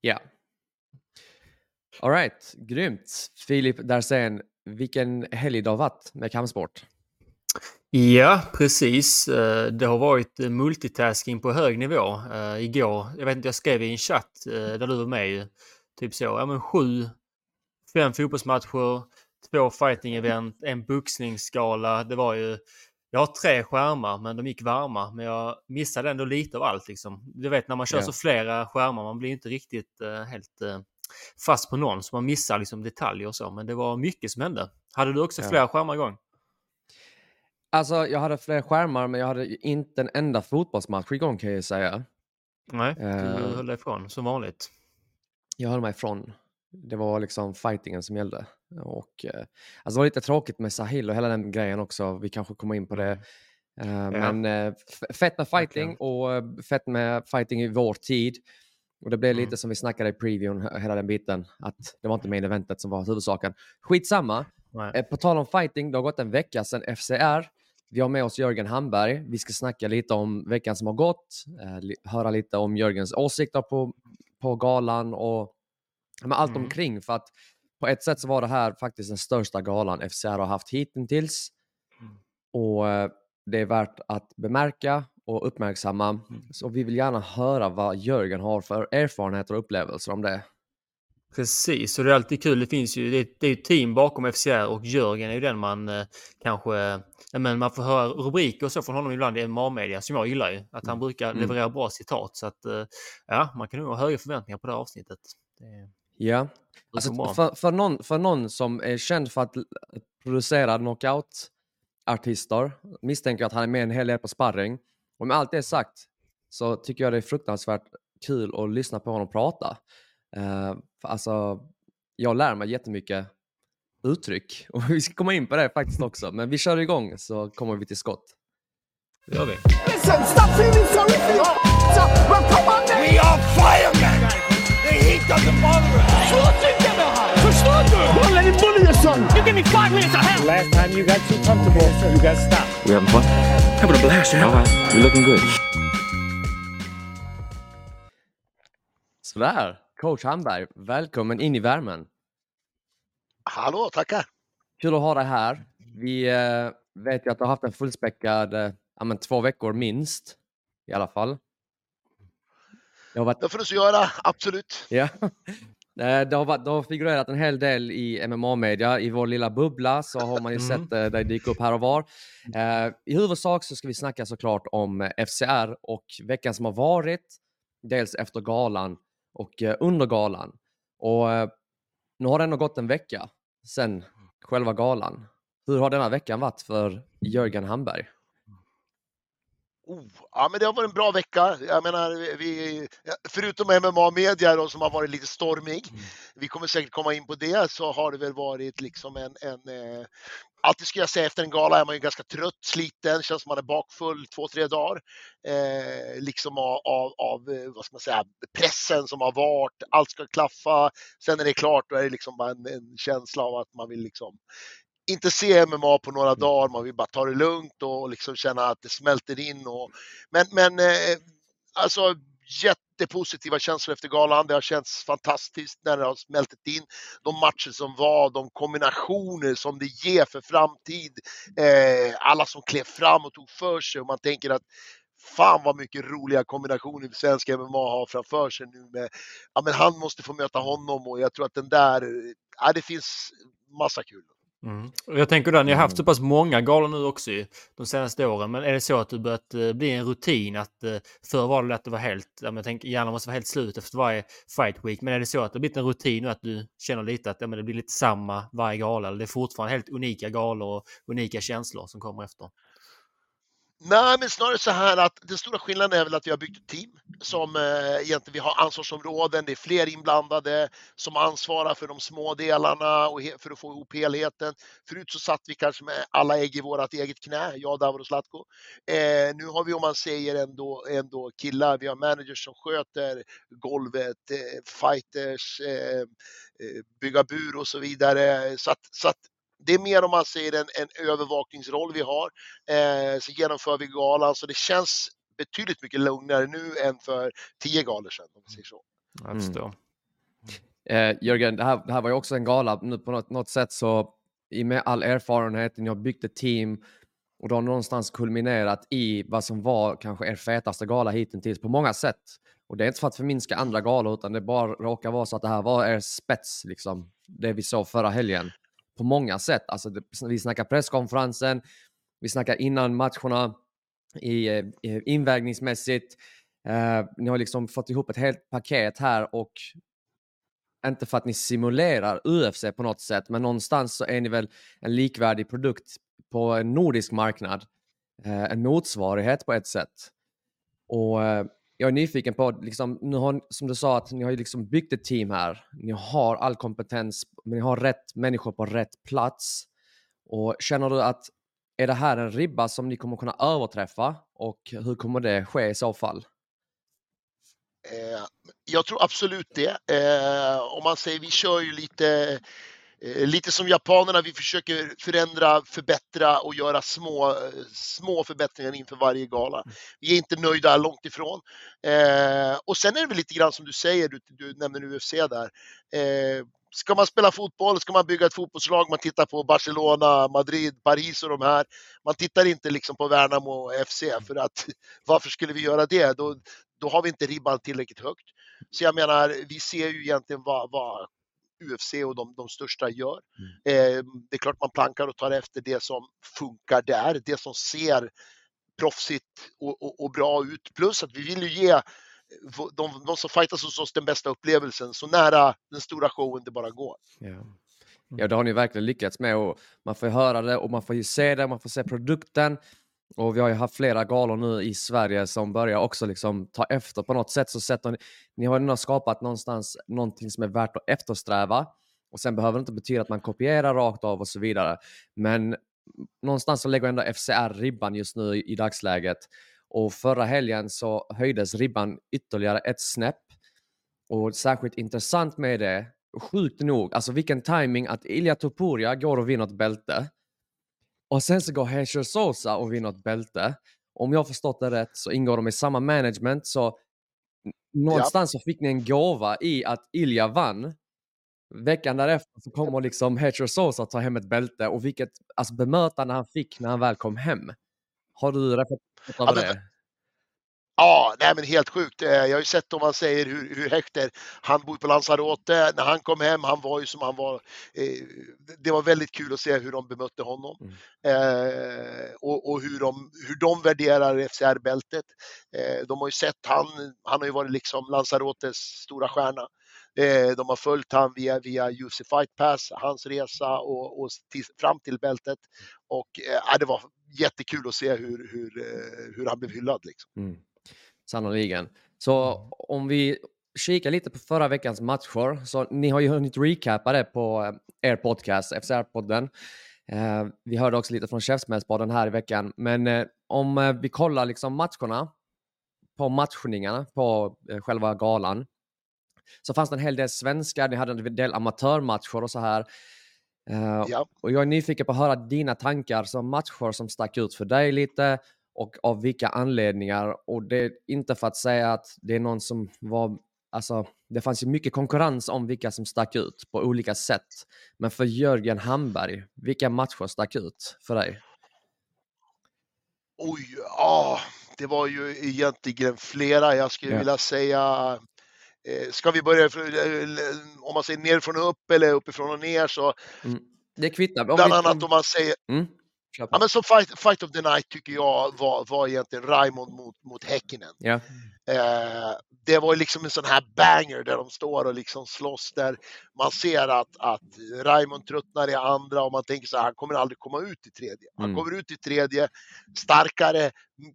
Ja. Alright, grymt. Filip Darsén, vilken helgdag varit med kampsport. Ja, precis. Eh, det har varit eh, multitasking på hög nivå. Eh, igår, jag vet inte, jag skrev i en chatt där du var med typ så, ja men sju, fem fotbollsmatcher, två fighting-event, en boxningsskala. Det var ju, jag har tre skärmar men de gick varma men jag missade ändå lite av allt liksom. Du vet när man kör yeah. så flera skärmar, man blir inte riktigt uh, helt fast på någon så man missar liksom detaljer och så. Men det var mycket som hände. Hade du också yeah. flera skärmar igång? Alltså, jag hade fler skärmar, men jag hade inte en enda fotbollsmatch igång kan jag säga. Nej, du uh, höll dig ifrån som vanligt. Jag höll mig ifrån. Det var liksom fightingen som gällde. Och, uh, alltså det var lite tråkigt med Sahil och hela den grejen också. Vi kanske kommer in på det. Uh, ja. Men uh, fett med fighting och fett med fighting i vår tid. Och det blev mm. lite som vi snackade i previewn, hela den biten, att det var inte main eventet som var huvudsaken. Skitsamma. Nej. På tal om fighting, det har gått en vecka sedan FCR. Vi har med oss Jörgen Hamberg. Vi ska snacka lite om veckan som har gått, eh, höra lite om Jörgens åsikter på, på galan och med allt mm. omkring. För att på ett sätt så var det här faktiskt den största galan FCR har haft hittills. Mm. Och eh, det är värt att bemärka och uppmärksamma. Mm. Så vi vill gärna höra vad Jörgen har för erfarenheter och upplevelser om det. Precis, och det är alltid kul. Det finns ju, det det är ett team bakom FCR och Jörgen är ju den man eh, kanske, men man får höra rubriker och så från honom ibland i MMA-media som jag gillar ju. Att han mm. brukar mm. leverera bra citat. Så att eh, ja, man kan nog ha höga förväntningar på det här avsnittet. Det, ja, alltså, för, för, någon, för någon som är känd för att producera knockout-artister misstänker jag att han är med en hel del på sparring. Och med allt det sagt så tycker jag det är fruktansvärt kul att lyssna på honom prata. Uh, alltså, jag lär mig jättemycket uttryck och vi ska komma in på det faktiskt också. Men vi kör igång så kommer vi till skott. Det gör vi. Listen, stop feeling sorry for your but come on then! We are firemen! Slå tycker vi här! Förstår du? Him bully your son! You give me five minutes of hell! Last time you got too comfortable, you got stopped. We having fun? Having a blast, yeah. Right, you're looking good. Sådär. Coach Hamberg, välkommen in i värmen. Hallå, tackar. Kul att ha dig här. Vi eh, vet ju att du har haft en fullspäckad, eh, ja, men två veckor minst i alla fall. Det, varit... det får du så göra, absolut. Ja. Eh, det har, varit, det har figurerat en hel del i MMA-media. I vår lilla bubbla så har man ju mm. sett eh, dig dyka upp här och var. Eh, I huvudsak så ska vi snacka såklart om FCR och veckan som har varit. Dels efter galan och eh, under galan. Och eh, nu har det ändå gått en vecka sedan själva galan. Hur har denna veckan varit för Jörgen Hamberg? Oh, ja, men det har varit en bra vecka. Jag menar, vi, förutom MMA-media som har varit lite stormig, mm. vi kommer säkert komma in på det, så har det väl varit liksom en, en eh, Alltid skulle jag säga efter en gala är man ju ganska trött, sliten, känns som man är bakfull två, tre dagar. Eh, liksom av, av, av, eh, vad ska man säga, pressen som har varit, allt ska klaffa. Sen när det är klart, då är det liksom bara en, en känsla av att man vill liksom inte se MMA på några mm. dagar, man vill bara ta det lugnt och liksom känna att det smälter in. Och, men men eh, alltså jättepositiva känslor efter galan. Det har känts fantastiskt när det har smältit in. De matcher som var, de kombinationer som det ger för framtid. Eh, alla som klev fram och tog för sig och man tänker att fan vad mycket roliga kombinationer svenska MMA har framför sig nu med, ja men han måste få möta honom och jag tror att den där, ja det finns massa kul. Mm. Jag tänker då, ni har haft så mm. pass många galor nu också de senaste åren, men är det så att du börjat eh, bli en rutin att eh, förr var det att det var helt, jag tänker hjärnan måste vara helt slut efter varje fight week, men är det så att det blivit en rutin nu att du känner lite att ja, men det blir lite samma varje gala, eller det är fortfarande helt unika galor och unika känslor som kommer efter? Nej, men snarare så här att den stora skillnaden är väl att vi har byggt ett team som eh, egentligen vi har ansvarsområden. Det är fler inblandade som ansvarar för de små delarna och för att få ihop helheten. Förut så satt vi kanske med alla ägg i vårt eget knä, jag, Davor och Zlatko. Eh, nu har vi, om man säger ändå, ändå killar, vi har managers som sköter golvet, eh, fighters, eh, eh bygga bur och så vidare. Så att, så att det är mer om man säger en, en övervakningsroll vi har. Eh, så genomför vi galan så det känns betydligt mycket lugnare nu än för tio galor sedan om vi säger så. Jag förstår. Mm. Eh, Jörgen, det här, det här var ju också en gala. Nu på något, något sätt så, i med all erfarenhet, ni har byggt ett team och det har någonstans kulminerat i vad som var kanske er fetaste gala hittills på många sätt. Och det är inte för att förminska andra galor, utan det bara råkar vara så att det här var er spets, liksom. Det vi såg förra helgen. På många sätt. Alltså, vi snackar presskonferensen, vi snackar innan matcherna, i, eh, i invägningsmässigt. Eh, ni har liksom fått ihop ett helt paket här och inte för att ni simulerar UFC på något sätt, men någonstans så är ni väl en likvärdig produkt på en nordisk marknad. Eh, en motsvarighet på ett sätt. Och eh, jag är nyfiken på, liksom, nu har, som du sa, att ni har liksom byggt ett team här. Ni har all kompetens, men ni har rätt människor på rätt plats. Och känner du att är det här en ribba som ni kommer kunna överträffa och hur kommer det ske i så fall? Eh, jag tror absolut det. Eh, om man säger, vi kör ju lite Eh, lite som japanerna, vi försöker förändra, förbättra och göra små, små förbättringar inför varje gala. Mm. Vi är inte nöjda långt ifrån. Eh, och sen är det väl lite grann som du säger, du, du nämner UFC där. Eh, ska man spela fotboll, ska man bygga ett fotbollslag, man tittar på Barcelona, Madrid, Paris och de här. Man tittar inte liksom på Värnamo FC för att varför skulle vi göra det? Då, då har vi inte ribban tillräckligt högt. Så jag menar, vi ser ju egentligen vad, vad UFC och de, de största gör. Mm. Eh, det är klart man plankar och tar efter det som funkar där, det som ser proffsigt och, och, och bra ut. Plus att vi vill ju ge de, de som fightas hos oss den bästa upplevelsen, så nära den stora showen det bara går. Ja. Ja, det har ni verkligen lyckats med och man får höra det och man får ju se det, man får se produkten. Och vi har ju haft flera galor nu i Sverige som börjar också liksom ta efter på något sätt. Så sätter ni, ni har ändå skapat någonstans någonting som är värt att eftersträva. Och sen behöver det inte betyda att man kopierar rakt av och så vidare. Men någonstans så lägger ändå FCR ribban just nu i, i dagsläget. Och förra helgen så höjdes ribban ytterligare ett snäpp. Och särskilt intressant med det, sjukt nog, alltså vilken timing att Ilja Topuria går och vinner ett bälte. Och sen så går Hesher Sosa och vinner ett bälte. Om jag har förstått det rätt så ingår de i samma management så någonstans ja. så fick ni en gåva i att Ilja vann. Veckan därefter så kommer liksom Hesher Sosa ta hem ett bälte och vilket alltså, bemötande han fick när han väl kom hem. Har du reflekterat över ja, det? Ja, nej men helt sjukt. Eh, jag har ju sett om man säger hur, hur Hector, han bor på Lanzarote, när han kom hem, han var ju som han var. Eh, det var väldigt kul att se hur de bemötte honom mm. eh, och, och, hur, de, hur de värderar FCR-bältet. Eh, de har ju sett han, han har ju varit liksom Lanzarotes stora stjärna. De har följt han via, via UFC Fight Pass, hans resa och, och till, fram till bältet. Och eh, det var jättekul att se hur, hur, hur han blev hyllad. Liksom. Mm. Sannoliken. Så mm. om vi kikar lite på förra veckans matcher, så ni har ju hunnit recapa det på eh, er podcast, FCR-podden. Eh, vi hörde också lite från Käftsmällspodden här i veckan, men eh, om vi kollar liksom matcherna på matchningarna på eh, själva galan så fanns det en hel del svenskar, ni hade en del amatörmatcher och så här. Ja. Och jag är nyfiken på att höra dina tankar som matcher som stack ut för dig lite och av vilka anledningar. Och det är inte för att säga att det är någon som var, alltså det fanns ju mycket konkurrens om vilka som stack ut på olika sätt. Men för Jörgen Hamberg, vilka matcher stack ut för dig? Oj, ja, det var ju egentligen flera. Jag skulle ja. vilja säga eh, Ska vi börja eh, om man säger nerifrån och upp eller uppifrån och ner så mm. Det kvittar. Bland annat om man säger mm. Ja, men så fight, fight of the night tycker jag var, var egentligen Raimond mot, mot Häkkinen. Ja. Eh, det var liksom en sån här banger där de står och liksom slåss där man ser att, att Raimond tröttnar i andra och man tänker så här, han kommer aldrig komma ut i tredje. Han mm. kommer ut i tredje, starkare,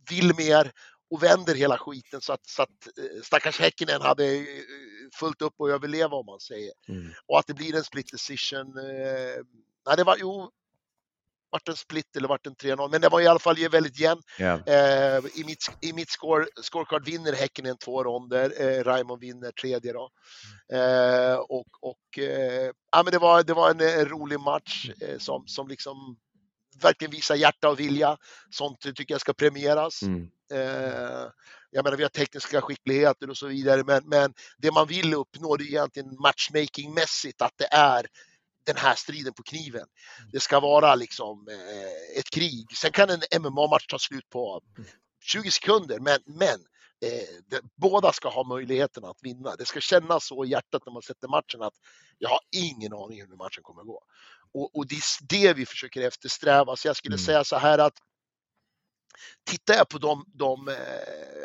vill mer och vänder hela skiten så att, så att eh, stackars Häkkinen hade eh, fullt upp och överleva om man säger. Mm. Och att det blir en split decision. Eh, nej, det var, jo, vart en split eller vart en 3-0, men det var i alla fall väldigt jämn. Yeah. Eh, I mitt, i mitt score, scorecard vinner Häcken två ronder, eh, Raymond vinner tredje då. Eh, och och eh, ja, men det, var, det var en, en rolig match eh, som, som liksom verkligen visar hjärta och vilja. Sånt tycker jag ska premieras. Mm. Eh, jag menar, vi har tekniska skickligheter och så vidare, men, men det man vill uppnå det är egentligen matchmakingmässigt att det är den här striden på kniven. Det ska vara liksom eh, ett krig. Sen kan en MMA-match ta slut på 20 sekunder, men, men eh, det, båda ska ha möjligheten att vinna. Det ska kännas så i hjärtat när man sätter matchen att jag har ingen aning hur matchen kommer gå. Och, och det är det vi försöker eftersträva. Så jag skulle mm. säga så här att tittar jag på de, de eh,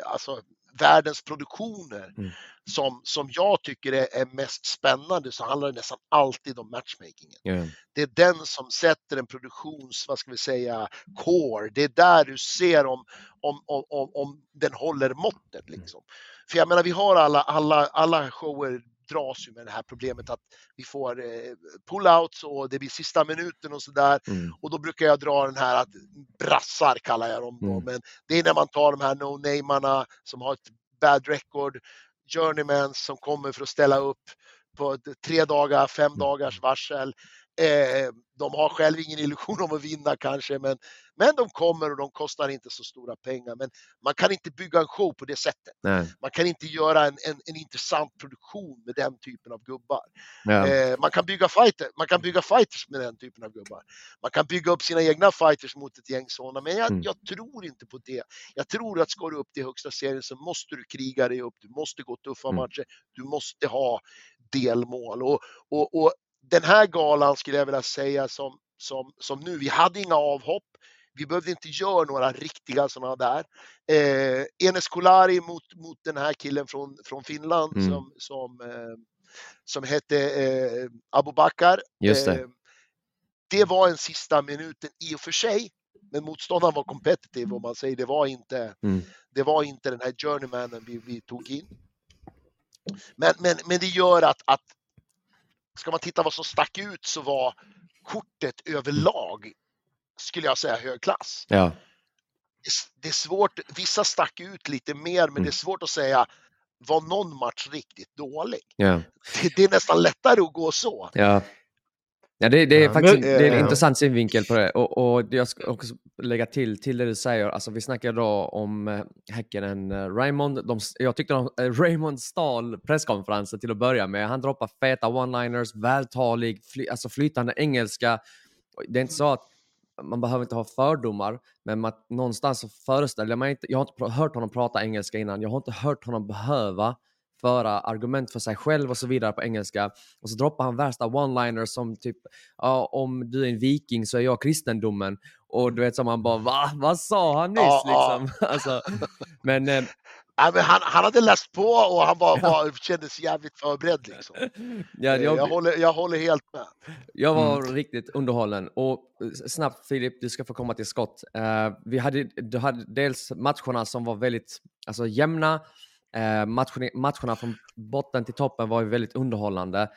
alltså världens produktioner mm. som, som jag tycker är, är, mest spännande så handlar det nästan alltid om matchmakingen. Yeah. Det är den som sätter en produktions, vad ska vi säga, core. Det är där du ser om, om, om, om, om den håller måttet. Mm. Liksom. För jag menar, vi har alla, alla, alla shower dras ju med det här problemet att vi får eh, pull-outs och det blir sista minuten och sådär. Mm. Och då brukar jag dra den här att brassar kallar jag dem då. Mm. Men det är när man tar de här no-namarna som har ett bad record, journeymans som kommer för att ställa upp på tre dagar, fem mm. dagars varsel. Eh, de har själv ingen illusion om att vinna kanske, men, men de kommer och de kostar inte så stora pengar. Men man kan inte bygga en show på det sättet. Nej. Man kan inte göra en, en, en, intressant produktion med den typen av gubbar. Ja. Eh, man, kan bygga fighter, man kan bygga fighters med den typen av gubbar. Man kan bygga upp sina egna fighters mot ett gäng sådana, men jag, mm. jag, tror inte på det. Jag tror att ska du upp till högsta serien så måste du kriga dig upp, du måste gå tuffa mm. matcher, du måste ha delmål. Och, och, och den här galan skulle jag vilja säga som, som, som nu, vi hade inga avhopp. Vi behövde inte göra några riktiga sådana där. Eh, Enes Kolari mot, mot den här killen från, från Finland mm. som, som, eh, som hette eh, Abubakar. Just det. Eh, det var en sista minuten i och för sig, men motståndaren var competitive om man säger. Det var inte, mm. det var inte den här journeymanen vi, vi tog in. Men, men, men det gör att, att ska man titta vad som stack ut så var kortet överlag, skulle jag säga, hög klass. Ja. Det, är svårt, vissa stack ut lite mer, men det är mm. svårt att säga var någon match riktigt dålig? Ja. Det, det, är nästan lättare att gå så. Ja. Ja, det, det är ja, faktiskt men, det är en äh, intressant synvinkel på det. Och, och jag ska också lägga till, till det du säger. Alltså, vi snackar då om äh, Häckenen äh, Raymond. De, jag tyckte de, Raymond stal presskonferensen till att börja med. Han droppar feta one-liners, vältalig, fly, alltså flytande engelska. Det är inte så att man behöver inte ha fördomar, men att någonstans så föreställer jag mig inte, jag har inte hört honom prata engelska innan, jag har inte hört honom behöva föra argument för sig själv och så vidare på engelska. Och så droppar han värsta one-liners som typ ja, om du är en viking så är jag kristendomen. Och du vet som man bara va? Vad sa han nyss ja, liksom? Ja. alltså, men, eh, Ja, men han, han hade läst på och han var, var, kändes jävligt förberedd. Liksom. Ja, jag, jag, håller, jag håller helt med. Jag var mm. riktigt underhållen. Och eh, snabbt Filip, du ska få komma till skott. Uh, vi hade, du hade dels matcherna som var väldigt alltså, jämna. Eh, matcherna från botten till toppen var ju väldigt underhållande.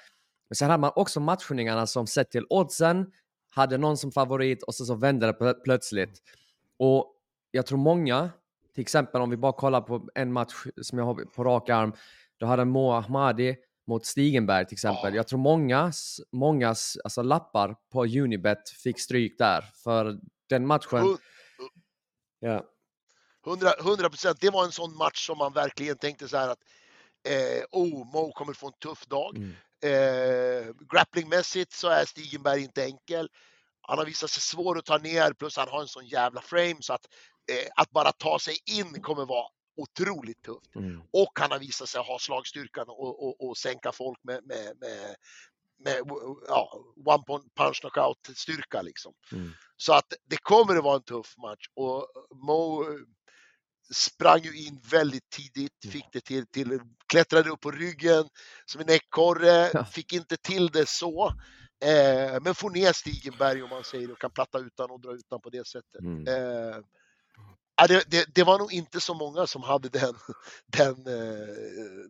Men sen hade man också matchningarna som sett till oddsen hade någon som favorit och så, så vände det plötsligt. Och jag tror många, till exempel om vi bara kollar på en match som jag har på rak arm, då hade Moa Ahmadi mot Stigenberg till exempel. Oh. Jag tror mångas, mångas alltså, lappar på Unibet fick stryk där, för den matchen... Ja. 100 procent. Det var en sån match som man verkligen tänkte så här att eh, oh, Mo kommer få en tuff dag. Mm. Eh, grapplingmässigt så är Stigenberg inte enkel. Han har visat sig svår att ta ner plus han har en sån jävla frame så att att bara ta sig in kommer vara otroligt tufft. Mm. Och han har visat sig ha slagstyrkan och, och, och sänka folk med, med, med, med ja, one punch knockout styrka liksom. Mm. Så att det kommer att vara en tuff match och Mo sprang ju in väldigt tidigt, mm. fick det till, till klättrade upp på ryggen som en ekorre, ja. fick inte till det så. Eh, men får ner Stigenberg om man säger och kan platta utan och dra utan på det sättet. Mm. Eh, det, det, det, var nog inte så många som hade den, den, eh,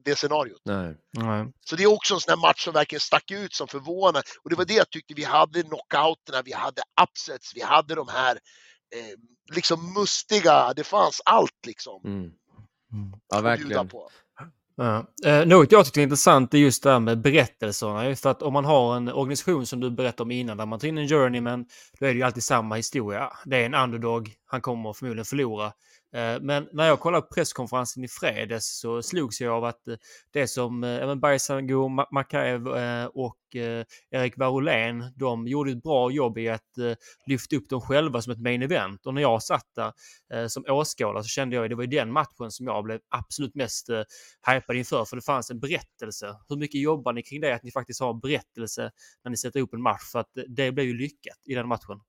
det scenariot. Nej. Nej. Så det är också en sån här match som verkligen stack ut som förvånade. Och det var det jag tyckte vi hade knockouterna, vi hade upsets, vi hade de här eh, liksom mustiga, det fanns allt liksom. Mm. Mm. Ja, verkligen. Ja. Eh, något jag tyckte är intressant är just det här med berättelserna. Just att om man har en organisation som du berättade om innan där man tar in en journeyman, då är det ju alltid samma historia. Det är en underdog, han kommer förmodligen förlora. Eh, men när jag kollade på presskonferensen i fredags så slogs jag av att eh, det som eh, även Bergsango, Makaev och Erik Varulén, de gjorde ett bra jobb i att lyfta upp dem själva som ett main event. Och när jag satt där som åskådare så kände jag att det var den matchen som jag blev absolut mest hypad inför. För det fanns en berättelse. Hur mycket jobbar ni kring det? Att ni faktiskt har en berättelse när ni sätter upp en match? För att det blev ju lyckat i den matchen.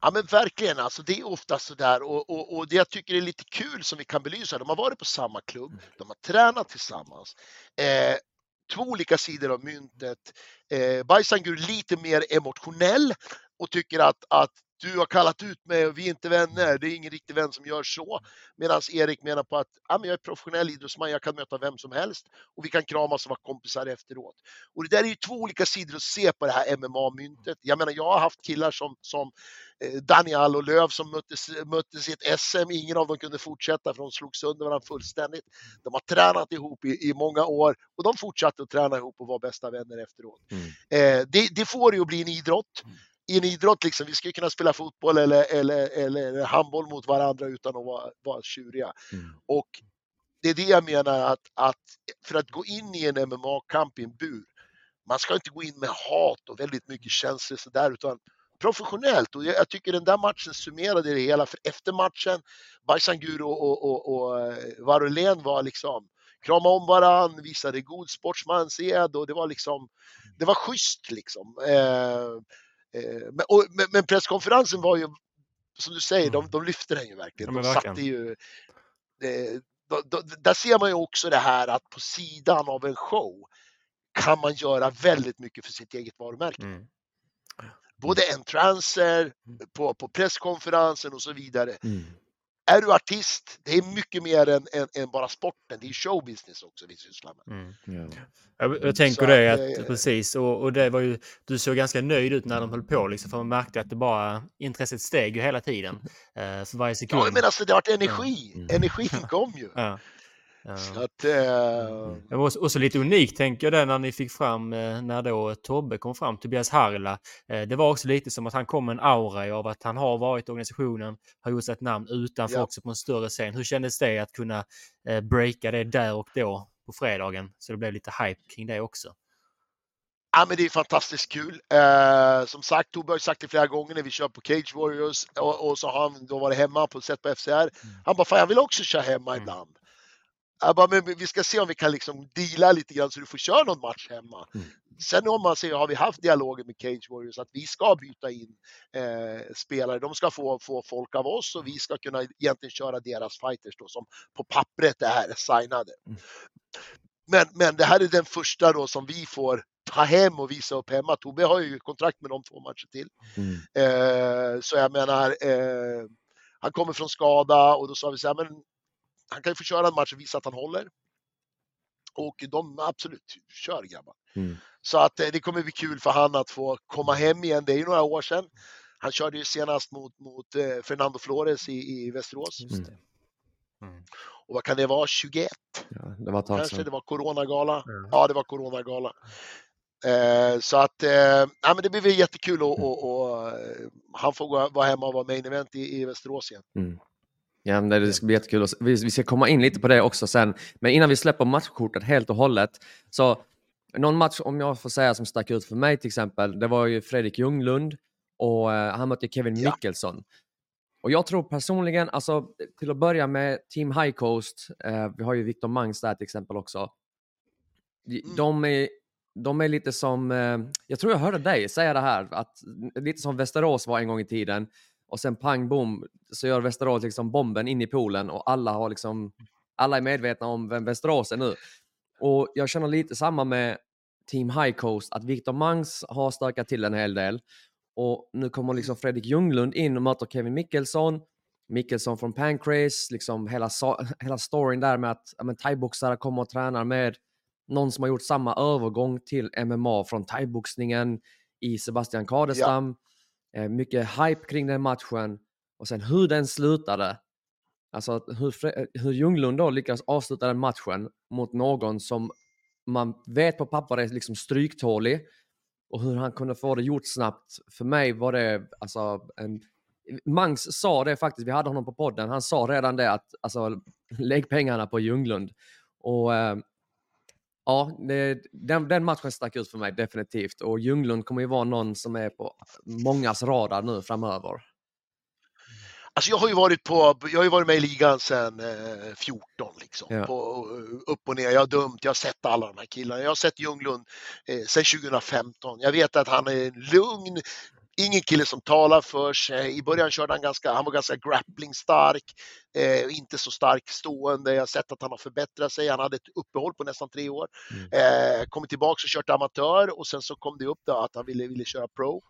Ja men verkligen, alltså det är ofta sådär och, och, och det jag tycker är lite kul som vi kan belysa, de har varit på samma klubb, mm. de har tränat tillsammans. Eh, två olika sidor av myntet. Eh, Bajsangur lite mer emotionell och tycker att, att du har kallat ut mig och vi är inte vänner. Det är ingen riktig vän som gör så. Medan Erik menar på att ja, men jag är professionell idrottsman, jag kan möta vem som helst och vi kan kramas och vara kompisar efteråt. Och det där är ju två olika sidor att se på det här MMA-myntet. Jag menar, jag har haft killar som, som eh, Daniel och Löv som möttes, möttes i ett SM. Ingen av dem kunde fortsätta för de slog sönder varandra fullständigt. De har tränat ihop i, i många år och de fortsatte att träna ihop och vara bästa vänner efteråt. Mm. Eh, det, det, får ju bli en idrott. I en idrott, liksom, vi ska kunna spela fotboll eller, eller, eller handboll mot varandra utan att vara, vara tjuriga. Mm. Och det är det jag menar att, att för att gå in i en MMA-kamp i en bur, man ska inte gå in med hat och väldigt mycket känslor sådär utan professionellt och jag, tycker den där matchen summerade det hela för efter matchen Bajsangur och, och, och, och eh, Varulén var liksom krama om varann, visade god sportsmansed och det var liksom det var schysst liksom. Eh, men, och, men, presskonferensen var ju, som du säger, mm. de, de lyfte den ju verkligen. Ja, de satte ju, eh, där ser man ju också det här att på sidan av en show kan man göra väldigt mycket för sitt eget varumärke. Mm. Både entrancer, mm. på, på presskonferensen och så vidare. Mm är du artist, det är mycket mer än, än, än bara sporten. Det är showbusiness också vi sysslar med. Mm. Ja. Jag, jag tänker Så det, att, att, precis. Och, och, det var ju, du såg ganska nöjd ut när de höll på, liksom, för man märkte att det bara, intresset steg ju hela tiden. Uh, för varje sekund. Ja, men alltså det har varit energi. Mm. Energin kom ju. Ja. Så att, uh... Det var också lite unikt tänker jag det när ni fick fram eh, när då Tobbe kom fram, Tobias Harila. Eh, det var också lite som att han kom med en aura av att han har varit i organisationen, har gjort sig ett namn utanför ja. också på en större scen. Hur kändes det att kunna breaka det där och då på fredagen? Så det blev lite hype kring det också. Ja, men det är fantastiskt kul. Eh, som sagt, Tobbe har sagt det flera gånger när vi kör på Cage Warriors och, och så har han då varit hemma på sett på FCR. Mm. Han bara, fan jag vill också köra hemma mm. ibland. Jag bara, men vi ska se om vi kan liksom deala lite grann så du får köra någon match hemma. Mm. Sen om man säger, har vi haft dialoger med Cage Warriors att vi ska byta in eh, spelare. De ska få, få folk av oss och vi ska kunna egentligen köra deras fighters då som på pappret är signade. Mm. Men, men det här är den första då som vi får ta hem och visa upp hemma. Tobbe har ju kontrakt med de två matcher till. Mm. Eh, så jag menar, eh, han kommer från skada och då sa vi så här, men han kan ju få köra en match och visa att han håller. Och de absolut, kör grabbar. Mm. Så att eh, det kommer bli kul för han att få komma hem igen. Det är ju några år sedan. Han körde ju senast mot, mot eh, Fernando Flores i, i Västerås. Mm. Mm. Och vad kan det vara? 21? Ja, det var Kanske det var coronagala. Mm. Ja, det var coronagala. Eh, så att eh, ja, men det blir jättekul och, och, och, han får vara hemma och vara main event i, i Västerås igen. Mm. Ja, det ska bli jättekul. Vi, vi ska komma in lite på det också sen. Men innan vi släpper matchkortet helt och hållet. Så någon match, om jag får säga, som stack ut för mig till exempel, det var ju Fredrik Ljunglund och uh, han mötte Kevin ja. Mickelson. Och jag tror personligen, alltså till att börja med Team High Coast, uh, vi har ju Victor Mangs där till exempel också. De, mm. de är, de är lite som, uh, jag tror jag hörde dig säga det här, att lite som Västerås var en gång i tiden och sen pang bom så gör Västerås liksom bomben in i poolen och alla har liksom alla är medvetna om vem Västerås är nu. Och jag känner lite samma med Team High Coast, att Victor Mangs har stökat till en hel del. Och nu kommer liksom Fredrik Ljunglund in och möter Kevin Mickelsson. Mickelsson från Pancrase, liksom hela, hela storyn där med att ja, thaiboxare kommer och tränar med någon som har gjort samma övergång till MMA från thaiboxningen i Sebastian Kadestam. Ja. Eh, mycket hype kring den matchen och sen hur den slutade. Alltså hur, eh, hur Ljunglund då lyckas avsluta den matchen mot någon som man vet på papper är liksom stryktålig och hur han kunde få det gjort snabbt. För mig var det alltså en Mangs sa det faktiskt, vi hade honom på podden, han sa redan det att alltså, lägg pengarna på Ljunglund. Och eh, ja, det, den, den, matchen stack ut för mig definitivt. Och Ljunglund kommer ju vara någon som är på mångas radar nu framöver. Alltså jag har ju varit på, jag har varit med i ligan sedan eh, 14 liksom. Ja. På, upp och ner. Jag har dömt, jag har sett alla de här killarna. Jag har sett Ljunglund eh, sedan 2015. Jag vet att han är lugn, ingen kille som talar för sig. I början körde han ganska, han var ganska grappling stark, eh, inte så stark stående. Jag har sett att han har förbättrat sig. Han hade ett uppehåll på nästan tre år. Mm. Eh, kommit tillbaka och kört amatör och sen så kom det upp då att han ville, ville köra pro.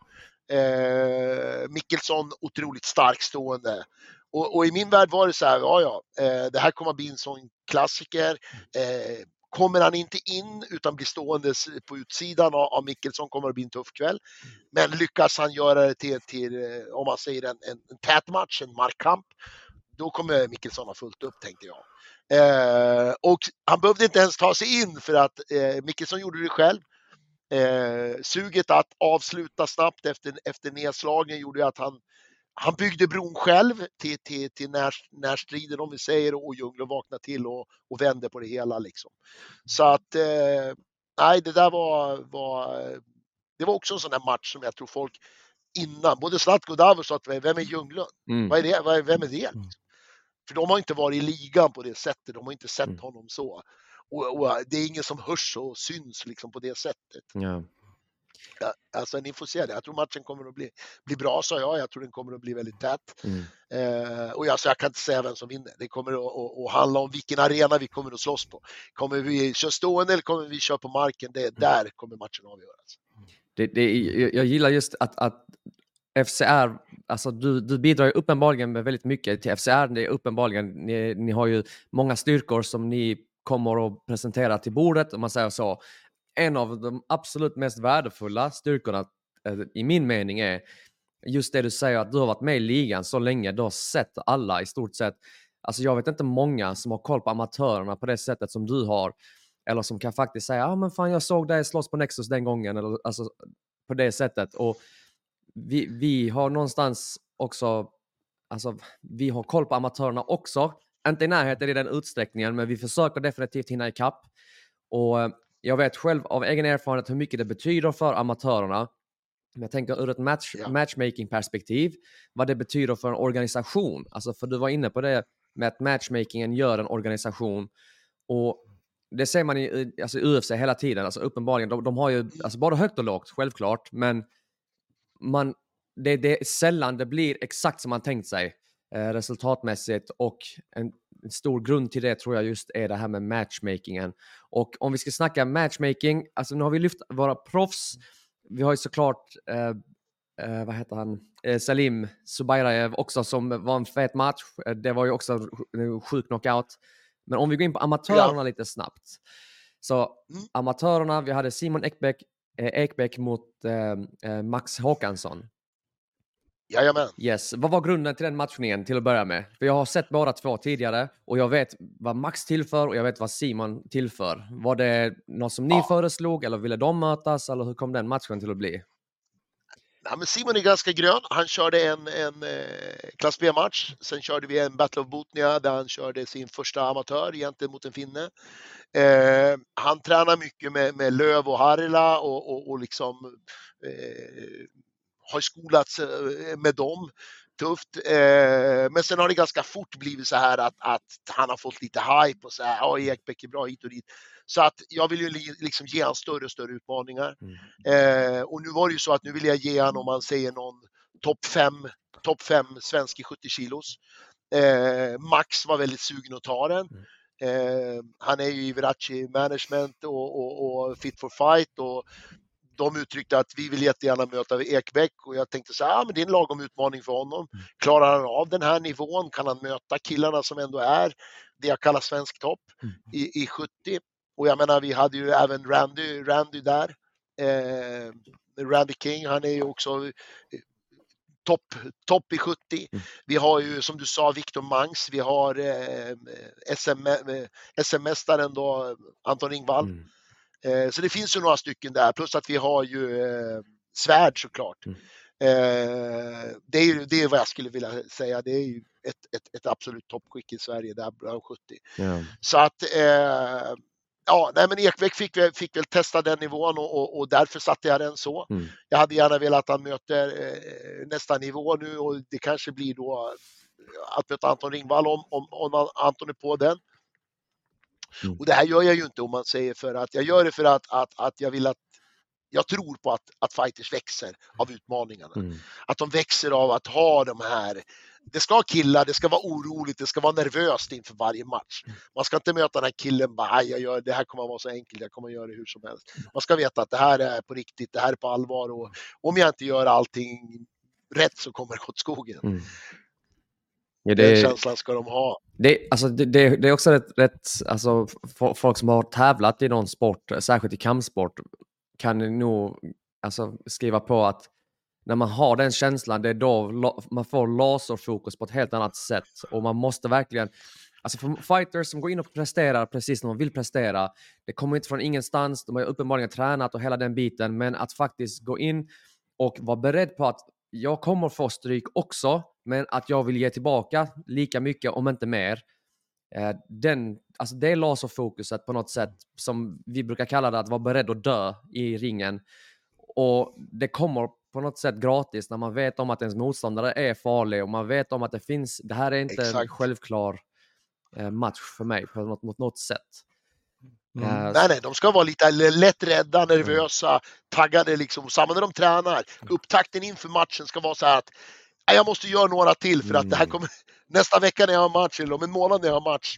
Eh, Mickelsson otroligt stark stående. Och, och, i min värld var det så här, ja ja, eh, det här kommer att bli en sån klassiker. Eh, Kommer han inte in utan blir stående på utsidan av Mickelsson kommer det bli en tuff kväll. Men lyckas han göra det till, till eh, om man säger en, en, en tät match, en markkamp, då kommer Mickelsson ha fullt upp tänkte jag. Eh, och han behövde inte ens ta sig in för att eh, Mickelsson gjorde det själv. Eh, suget att avsluta snabbt efter, efter nedslagen gjorde att han han byggde bron själv till, till, till när, närstriden om vi säger och Ljunglund vaknade till och, och vände på det hela liksom. Så att eh, nej, det där var, var, det var också en sån där match som jag tror folk innan, både Zlatko och Davos sa att vem är Ljunglund? Mm. Vad är det? Vem är det? Mm. För de har inte varit i ligan på det sättet, de har inte sett mm. honom så. Och, och, det är ingen som hörs och syns liksom på det sättet. Ja. Ja, alltså ni får se det. Jag tror matchen kommer att bli, bli bra, sa jag. Jag tror den kommer att bli väldigt tät. Mm. Eh, och alltså, jag kan inte säga vem som vinner. Det kommer att, att, att, handla om vilken arena vi kommer att slåss på. Kommer vi köra stående eller kommer vi köra på marken? Det, mm. där kommer matchen avgöras. Det, det, jag gillar just att, att FCR, alltså du, du bidrar ju uppenbarligen med väldigt mycket till FCR. Det är uppenbarligen, ni, ni har ju många styrkor som ni kommer att presentera till bordet om man säger så en av de absolut mest värdefulla styrkorna eh, i min mening är just det du säger att du har varit med i ligan så länge, du har sett alla i stort sett. Alltså jag vet inte många som har koll på amatörerna på det sättet som du har. Eller som kan faktiskt säga, ja ah, men fan jag såg dig slåss på Nexus den gången. Eller, alltså på det sättet. Och vi, vi har någonstans också, alltså vi har koll på amatörerna också. Inte i närheten i den utsträckningen, men vi försöker definitivt hinna ikapp. Och eh, jag vet själv av egen erfarenhet hur mycket det betyder för amatörerna. Men jag tänker ur ett match, ja. matchmaking-perspektiv, vad det betyder för en organisation. Alltså, för du var inne på det med att matchmakingen gör en organisation. Och det ser man i alltså, UFC hela tiden. Alltså, uppenbarligen, de, de har ju alltså, både högt och lågt, självklart, men man, det, det är sällan det blir exakt som man tänkt sig eh, resultatmässigt och en en stor grund till det tror jag just är det här med matchmakingen. Och om vi ska snacka matchmaking, alltså nu har vi lyft våra proffs. Vi har ju såklart, eh, eh, vad heter han, eh, Salim Subayrajev också som var en fet match. Eh, det var ju också en sjuk knockout. Men om vi går in på amatörerna ja. lite snabbt. Så mm. amatörerna, vi hade Simon Ekbäck, eh, Ekbäck mot eh, Max Håkansson. Jajamän. Yes. Vad var grunden till den matchningen till att börja med? För jag har sett båda två tidigare och jag vet vad Max tillför och jag vet vad Simon tillför. Var det något som ni ja. föreslog eller ville de mötas eller hur kom den matchen till att bli? Ja, men Simon är ganska grön. Han körde en, en eh, klass B-match. Sen körde vi en Battle of Botnia där han körde sin första amatör egentligen mot en finne. Eh, han tränar mycket med, med Löv och Harila och, och, och liksom eh, har skolats eh, med dem tufft. Eh, men sen har det ganska fort blivit så här att, att han har fått lite hype och så här, ja Ekbäck är bra hit och dit. Så att jag vill ju liksom ge honom större och större utmaningar. Mm. Eh, och nu var det ju så att nu vill jag ge honom, om man säger någon topp fem, top fem svensk i 70 kilos. Eh, Max var väldigt sugen att ta den. Mm. Han är ju i Verace Management och, och, och, Fit for Fight och de uttryckte att vi vill jättegärna möta Ekbäck och jag tänkte så här, ja, men det är en lagom utmaning för honom. Mm. Klarar han av den här nivån? Kan han möta killarna som ändå är det jag kallar svensk topp mm. i, i 70? Och jag menar, vi hade ju även Randy, Randy där. Eh, Randy King, han är ju också eh, topp top i 70. Mm. Vi har ju som du sa Viktor Mangs, vi har eh, SM-mästaren SM då, Anton Ringvall. Mm. Eh, så det finns ju några stycken där, plus att vi har ju eh, svärd såklart. Mm. Eh, det, är ju, det är vad jag skulle vilja säga. Det är ju ett, ett, ett absolut toppskick i Sverige, där bland 70. Ja. Så att ja, nej men Ekvik fick, fick väl testa den nivån och, och, och därför satte jag den så. Mm. Jag hade gärna velat att han möter eh, nästa nivå nu och det kanske blir då att möta Anton Ringvall om, om, om Anton är på den. Mm. Och det här gör jag ju inte om man säger för att jag gör det för att, att, att jag vill att jag tror på att, att fighters växer av utmaningarna. Mm. Att de växer av att ha de här det ska killar, det ska vara oroligt, det ska vara nervöst inför varje match. Man ska inte möta den här killen bara, "Aj, jag gör, det här kommer att vara så enkelt, jag kommer att göra det hur som helst. Man ska veta att det här är på riktigt, det här är på allvar och om jag inte gör allting rätt så kommer det gå åt skogen. Mm. Ja, Den det, känslan ska de ha. det, alltså, det, det, det är också rätt, rätt alltså, folk som har tävlat i någon sport, särskilt i kampsport, kan nog alltså, skriva på att när man har den känslan, det är då man får laserfokus på ett helt annat sätt. Och man måste verkligen, alltså för fighters som går in och presterar precis när de vill prestera, det kommer inte från ingenstans, de har uppenbarligen tränat och hela den biten, men att faktiskt gå in och vara beredd på att jag kommer få stryk också, men att jag vill ge tillbaka lika mycket, om inte mer. Eh, Den, alltså det laserfokuset på något sätt som vi brukar kalla det, att vara beredd att dö i ringen. Och det kommer på något sätt gratis när man vet om att ens motståndare är farlig och man vet om att det finns, det här är inte en Exakt. självklar eh, match för mig på något, något, något sätt. Mm. Eh, Nej, nej, de ska vara lite lätt rädda, nervösa, taggade liksom. Samma när de tränar. Upptakten inför matchen ska vara så här att "Nej, jag måste göra några till för att det här Mm. kommer nästa vecka när jag har match eller om en månad när jag har match.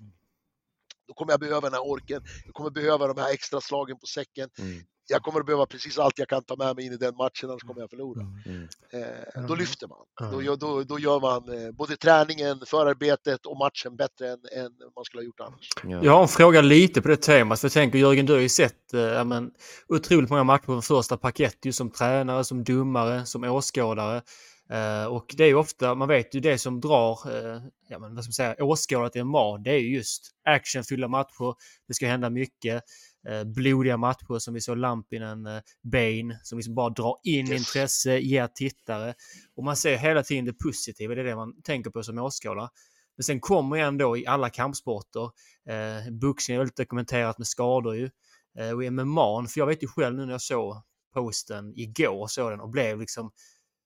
Då kommer jag behöva den här orken. Jag kommer behöva de här extra slagen på säcken. Mm. Jag kommer att behöva precis allt jag kan ta med mig in i den matchen, annars kommer jag förlora. Mm. Eh, då lyfter man. Ja. Då, gör- då, då gör man eh, både träningen, förarbetet och matchen bättre än, än man skulle ha gjort annars. Ja. Jag har en fråga lite på det temat. För jag tänker Jörgen, du har ju sett eh, men, otroligt många matcher på den första parkett ju som tränare, som domare, som åskådare. Eh, och det är ju ofta, man vet ju det som drar eh, ja, men, vad ska man säga, åskådare till en MAR, det är ju just actionfyllda matcher. Det ska hända mycket. Eh, blodiga matcher som vi såg Lampinen, eh, Bane, som liksom bara drar in Yes. intresse, ger tittare. Och man ser hela tiden det positiva, det är det man tänker på som åskådare. Men sen kommer ju ändå i alla kampsporter, eh, boxning är väldigt dokumenterat med skador ju. Eh, och MMA, för jag vet ju själv nu när jag såg posten igår, såg den och blev liksom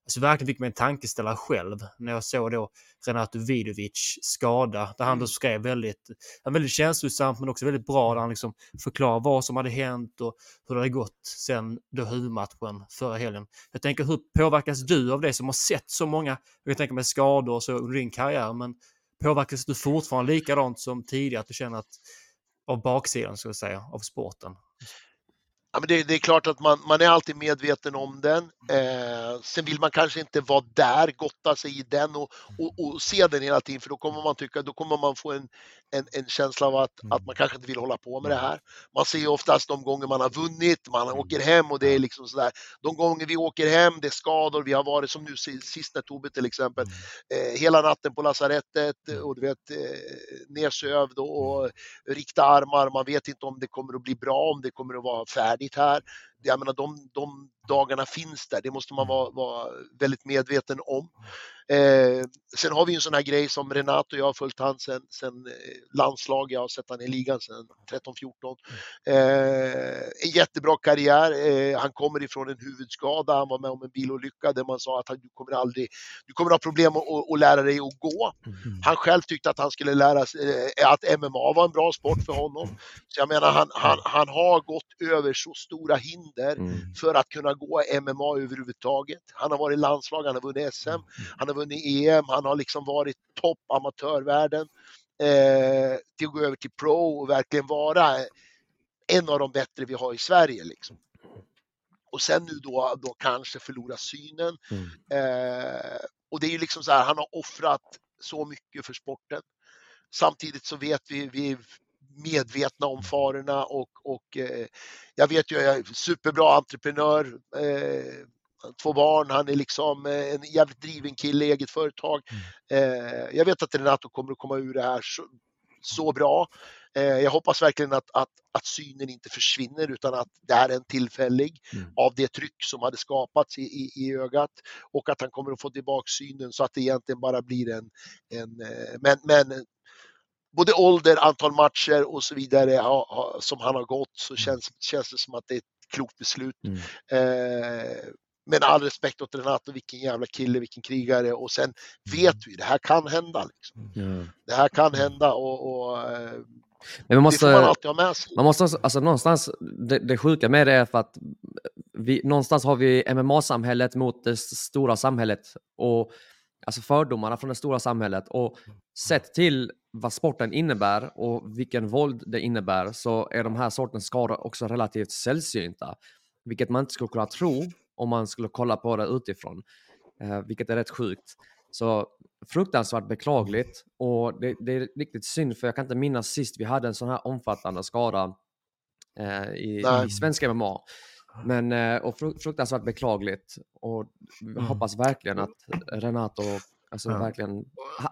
Alltså verkligen fick mig en tankeställare själv när jag såg då Renato Vidovic skada. Där han då skrev väldigt, väldigt känslosamt men också väldigt bra där han liksom förklarar vad som hade hänt och hur det hade gått sen då huvudmatchen förra helgen. Jag tänker hur påverkas du av det som har sett så många, jag tänker med skador och så under din karriär, men påverkas du fortfarande likadant som tidigare att du känner att av baksidan så att säga av sporten? Ja, men det, det är klart att man, man är alltid medveten om den. Eh, sen vill man kanske inte vara där, gotta sig i den och, och, och se den hela tiden för då kommer man tycka, då kommer man få en, en, en känsla av att, att man kanske inte vill hålla på med det här. Man ser oftast de gånger man har vunnit, man åker hem och det är liksom sådär. De gånger vi åker hem, det är skador, vi har varit som nu si- sist när Tobbe till exempel, eh, hela natten på lasarettet och du vet eh, nersövd och, och rikta armar. Man vet inte om det kommer att bli bra, om det kommer att vara färdigt här. Jag menar, de, de dagarna finns där. Det måste man vara, vara väldigt medveten om. Eh, sen har vi en sån här grej som Renato, jag har följt han sen, sen eh, landslag, jag har sett han i ligan sen 13-14. Eh, en jättebra karriär. Eh, han kommer ifrån en huvudskada, han var med om en bilolycka där man sa att han, du kommer aldrig, du kommer ha problem att, att, lära dig att gå. Han själv tyckte att han skulle lära sig eh, att MMA var en bra sport för honom. Så jag menar, han, han, han har gått över så stora hinder Mm. för att kunna gå MMA överhuvudtaget. Han har varit i landslag, han har vunnit SM, han har vunnit EM, han har liksom varit topp amatörvärlden. Eh, till att gå över till pro och verkligen vara en av de bättre vi har i Sverige. Liksom. Och sen nu då, då kanske förlora synen. Mm. Eh, och det är ju liksom så här, han har offrat så mycket för sporten. Samtidigt så vet vi, vi är medvetna om farorna och, och eh, jag vet ju, jag är superbra entreprenör, eh, två barn, han är liksom eh, en jävligt driven kille, eget företag. Eh, jag vet att Renato kommer att komma ur det här så, så bra. Eh, jag hoppas verkligen att, att, att synen inte försvinner utan att det är en tillfällig Mm. av det tryck som hade skapats i, i, i ögat och att han kommer att få tillbaka synen så att det egentligen bara blir en, en men, men både ålder, antal matcher och så vidare ha, ha, som han har gått så känns, känns det som att det är ett klokt beslut. Mm. Eh, med all respekt åt Renato, vilken jävla kille, vilken krigare och sen vet vi, det här kan hända. Liksom. Ja. Det här kan hända och, och eh, Men man det får man måste, alltid ha med sig. man måste också- alltså någonstans, det, det sjuka med det är för att vi, någonstans har vi MMA-samhället mot det stora samhället och alltså fördomarna från det stora samhället och sett till vad sporten innebär och vilken våld det innebär så är de här sortens skador också relativt sällsynta, vilket man inte skulle kunna tro om man skulle kolla på det utifrån, eh, vilket är rätt sjukt. Så fruktansvärt beklagligt och det, det är riktigt synd för jag kan inte minnas sist vi hade en sån här omfattande skada eh, i, i svensk MMA. Men eh, och fru- fruktansvärt beklagligt och vi Mm. hoppas verkligen att Renato, alltså Ja. verkligen,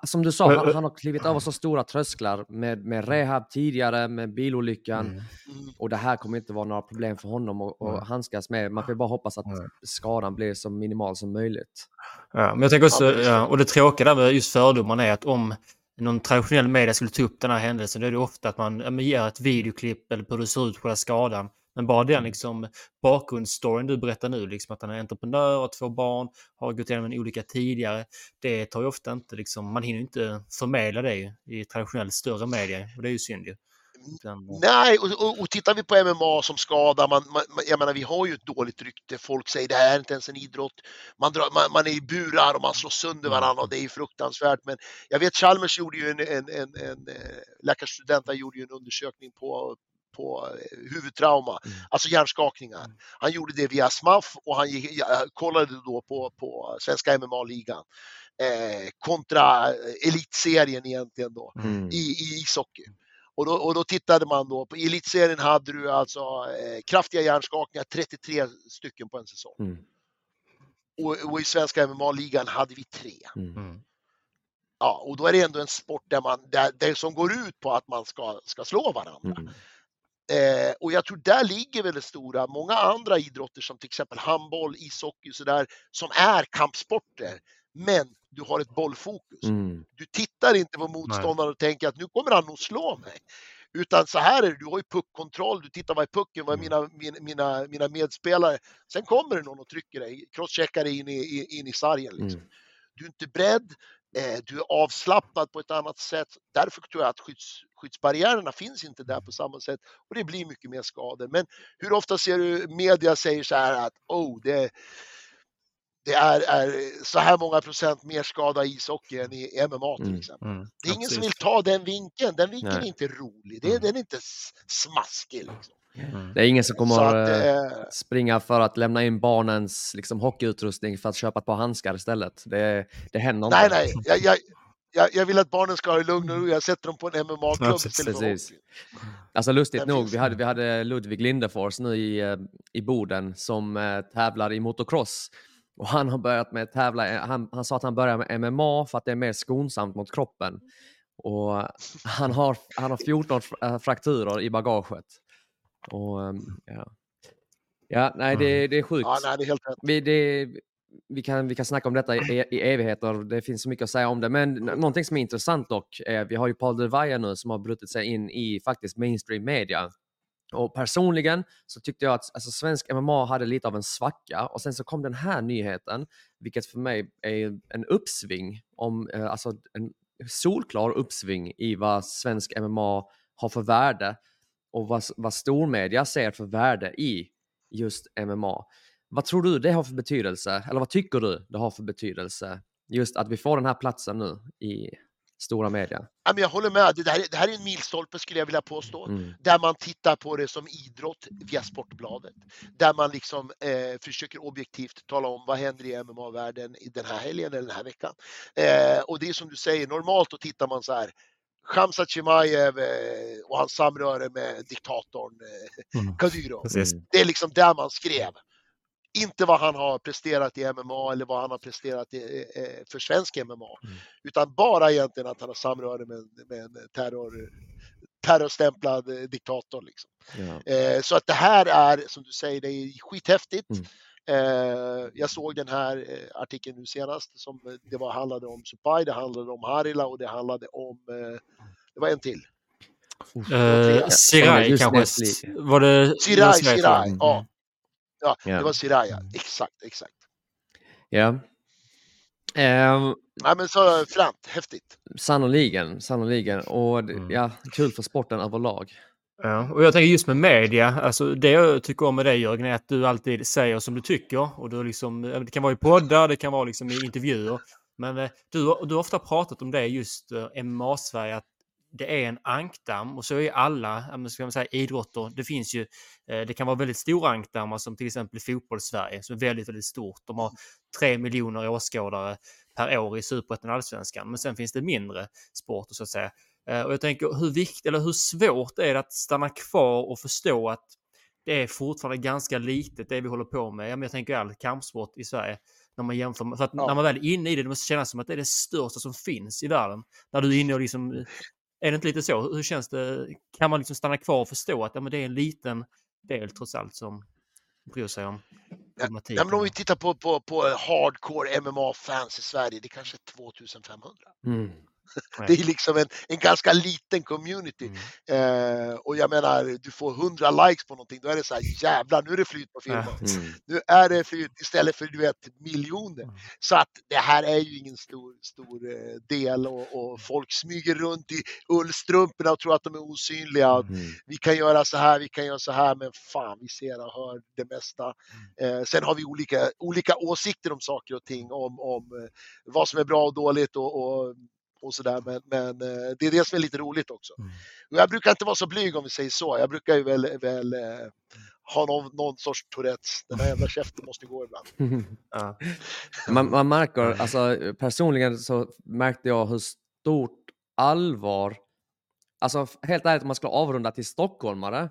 som du sa, han, han har klivit över så stora trösklar med, med rehab tidigare, med bilolyckan Mm. Mm. och det här kommer inte vara några problem för honom att Nej. handskas med. Man får bara hoppas att skadan blir så minimal som möjligt. Ja, men jag tänker också, Ja, och det tråkiga där med just fördomarna är att om någon traditionell media skulle ta upp den här händelsen, då är det ofta att man men ger ett videoklipp eller på hur det ser ut på skadan. Men bara den liksom bakgrundsstoryn du berättar nu, liksom att han är entreprenör, har två barn, har gått igenom en olika tidigare, det tar ju ofta inte liksom, man hinner inte förmedla det ju i traditionell större media och det är ju synd ju. Utan, Nej, och, och, och tittar vi på MMA som skada, man, man, jag menar vi har ju ett dåligt rykte. Folk säger det här är inte ens en idrott. Man, drar, man, man är i burar och man slår sönder varandra och det är fruktansvärt. Men jag vet Chalmers gjorde ju en, en, en, en eh, läkarstudent gjorde ju en undersökning på på eh, huvudtrauma, Mm. alltså hjärnskakningar. Han gjorde det via SMAF och han gick, kollade då på, på svenska MMA-ligan eh, kontra eh, elitserien egentligen då Mm. i, i ishockey. Och då, och då tittade man då, på elitserien hade du alltså eh, kraftiga hjärnskakningar, 33 stycken på en säsong. Mm. Och, och i svenska MMA-ligan hade vi tre. Mm. mm. Ja, och då är det ändå en sport där man, där, där som går ut på att man ska, ska slå varandra. Mm. Eh, och jag tror där ligger väl det stora. Många andra idrotter som till exempel handboll, ishockey och sådär som är kampsporter. Men du har ett bollfokus. Mm. Du tittar inte på motståndaren och tänker att nu kommer han nog slå mig. Utan så här är det, du har ju puckkontroll, du tittar vad är pucken, vad är mina, mina, mina, mina medspelare. Sen kommer det någon och trycker dig, crosscheckar dig in i, in i sargen. Liksom. Mm. Du är inte beredd, du är avslappnad på ett annat sätt. Därför tror jag att skydds, skyddsbarriärerna finns inte där på samma sätt och det blir mycket mer skador. Men hur ofta ser du media säger så här att oh, det, det är, är så här många procent mer skada i ishockey än i MMA till Mm. exempel. Mm. Det är ingen som precis. vill ta den vinkeln. Den vinkeln Nej. är inte rolig. Det Mm. Den är inte smaskig. Liksom. Mm. Det är ingen som kommer att att, eh, eh, springa för att lämna in barnens liksom, hockeyutrustning för att köpa ett par handskar istället. Det, det händer inte. nej, nej. Jag, jag, jag, jag vill att barnen ska ha det lugn och ro. Jag sätter dem på en MMA-klubb istället för precis. hockey. Alltså lustigt Den nog, vi hade, vi hade Ludvig Lindefors nu i, eh, i Boden som eh, tävlar i motocross. Och han har börjat med tävla, han, han sa att han börjar med MMA för att det är mer skonsamt mot kroppen. Och han har, han har 14 fr- eh, frakturer i bagaget. Och, ehm, ja. ja, nej det, det är sjukt. Ja, nej, det är helt rätt. vi, det, vi, kan, vi kan snacka om detta i, i evigheter, det finns så mycket att säga om det. Men någonting som är intressant dock, är, vi har ju Paul Delvaja nu som har brutit sig in i faktiskt mainstream media. Och personligen så tyckte jag att alltså, svensk MMA hade lite av en svacka och sen så kom den här nyheten, vilket för mig är en uppsving, om, eh, alltså en solklar uppsving i vad svensk MMA har för värde och vad, vad stormedia ser för värde i just MMA. Vad tror du det har för betydelse? Eller vad tycker du det har för betydelse? Just att vi får den här platsen nu i stora media. Ja, men jag håller med. Det här, är- det här är en milstolpe skulle jag vilja påstå. Mm. Där man tittar på det som idrott via Sportbladet. Där man liksom eh, försöker objektivt tala om vad händer i MMA-världen i den här helgen eller den här veckan. Eh, och det är som du säger, normalt då tittar man så här. Khamzat Chimaev eh, och hans samröre med diktatorn eh, Mm. Kadyrov. Precis. Det är liksom där man skrev. Inte vad han har presterat i MMA eller vad han har presterat i, eh, för svensk MMA. Mm. Utan bara egentligen att han har samröre med, med en terror, terrorstämplad diktator. Liksom. Ja. Så att det här är, som du säger, det är skithäftigt. Mm. Eh, jag såg den här eh, artikeln nu senast som eh, det var, handlade om Supai, det handlade om Harila och det handlade om, det var en till. Uh, Sirai kanske. Var det Sirai, jag. Sirai, ja. Ja, det var Sirai, exakt, exakt. Ja. Ehm, Ja, men så fränt, häftigt. sannoliken, sannoliken. Och Mm. ja, kul för sporten överlag. Ja, och jag tänker just med media, alltså det jag tycker om med dig Jörgen är att du alltid säger som du tycker. Och du liksom, det kan vara i poddar, det kan vara liksom i intervjuer. Men eh, du, har- du har ofta pratat om det just eh, MMA-Sverige, att det är en ankdamm och så är alla ska man säga, idrotter. Det finns ju, eh, det kan vara väldigt stora ankdammar som till exempel i fotboll-Sverige som är väldigt, väldigt stort. De har tre miljoner åskådare per år i superettan och allsvenskan. Men sen finns det mindre sporter så att säga. Eh, Och jag tänker hur viktigt eller hur svårt är det att stanna kvar och förstå att det är fortfarande ganska litet det vi håller på med. Jag tänker all kampsport i Sverige. När man jämför, med- för att Ja. när man väl är inne i det, det måste kännas som att det är det största som finns i världen. När du är inne och liksom, är det inte lite så? Hur känns det? Kan man liksom stanna kvar och förstå att ja, men det är en liten del trots allt som bryr sig om problematiken? Ja, men om vi tittar på, på, på hardcore MMA-fans i Sverige, det är kanske 2500. Mm. Det är liksom en, en ganska liten community. Mm. Eh, och jag menar, du får 100 likes på någonting, då är det så här jävlar, nu är det flyt på filmen. Mm. Nu är det flyt istället för du vet miljoner. Mm. Så att det här är ju ingen stor, stor eh, del och, och folk smyger runt i ullstrumporna och tror att de är osynliga. Mm. Vi kan göra så här, vi kan göra så här, men fan, vi ser och hör det mesta. Eh, sen har vi olika, olika åsikter om saker och ting, om, om eh, vad som är bra och dåligt och, och, och sådär. Men, men eh, det är det som är lite roligt också. Mm. Jag brukar inte vara så blyg om vi säger så. Jag brukar ju väl, väl eh, ha någon, någon sorts Tourettes. Den här jävla käften måste gå ibland. Ja. Man, man märker, alltså personligen så märkte jag hur stort allvar, alltså helt ärligt om man skulle avrunda till stockholmare,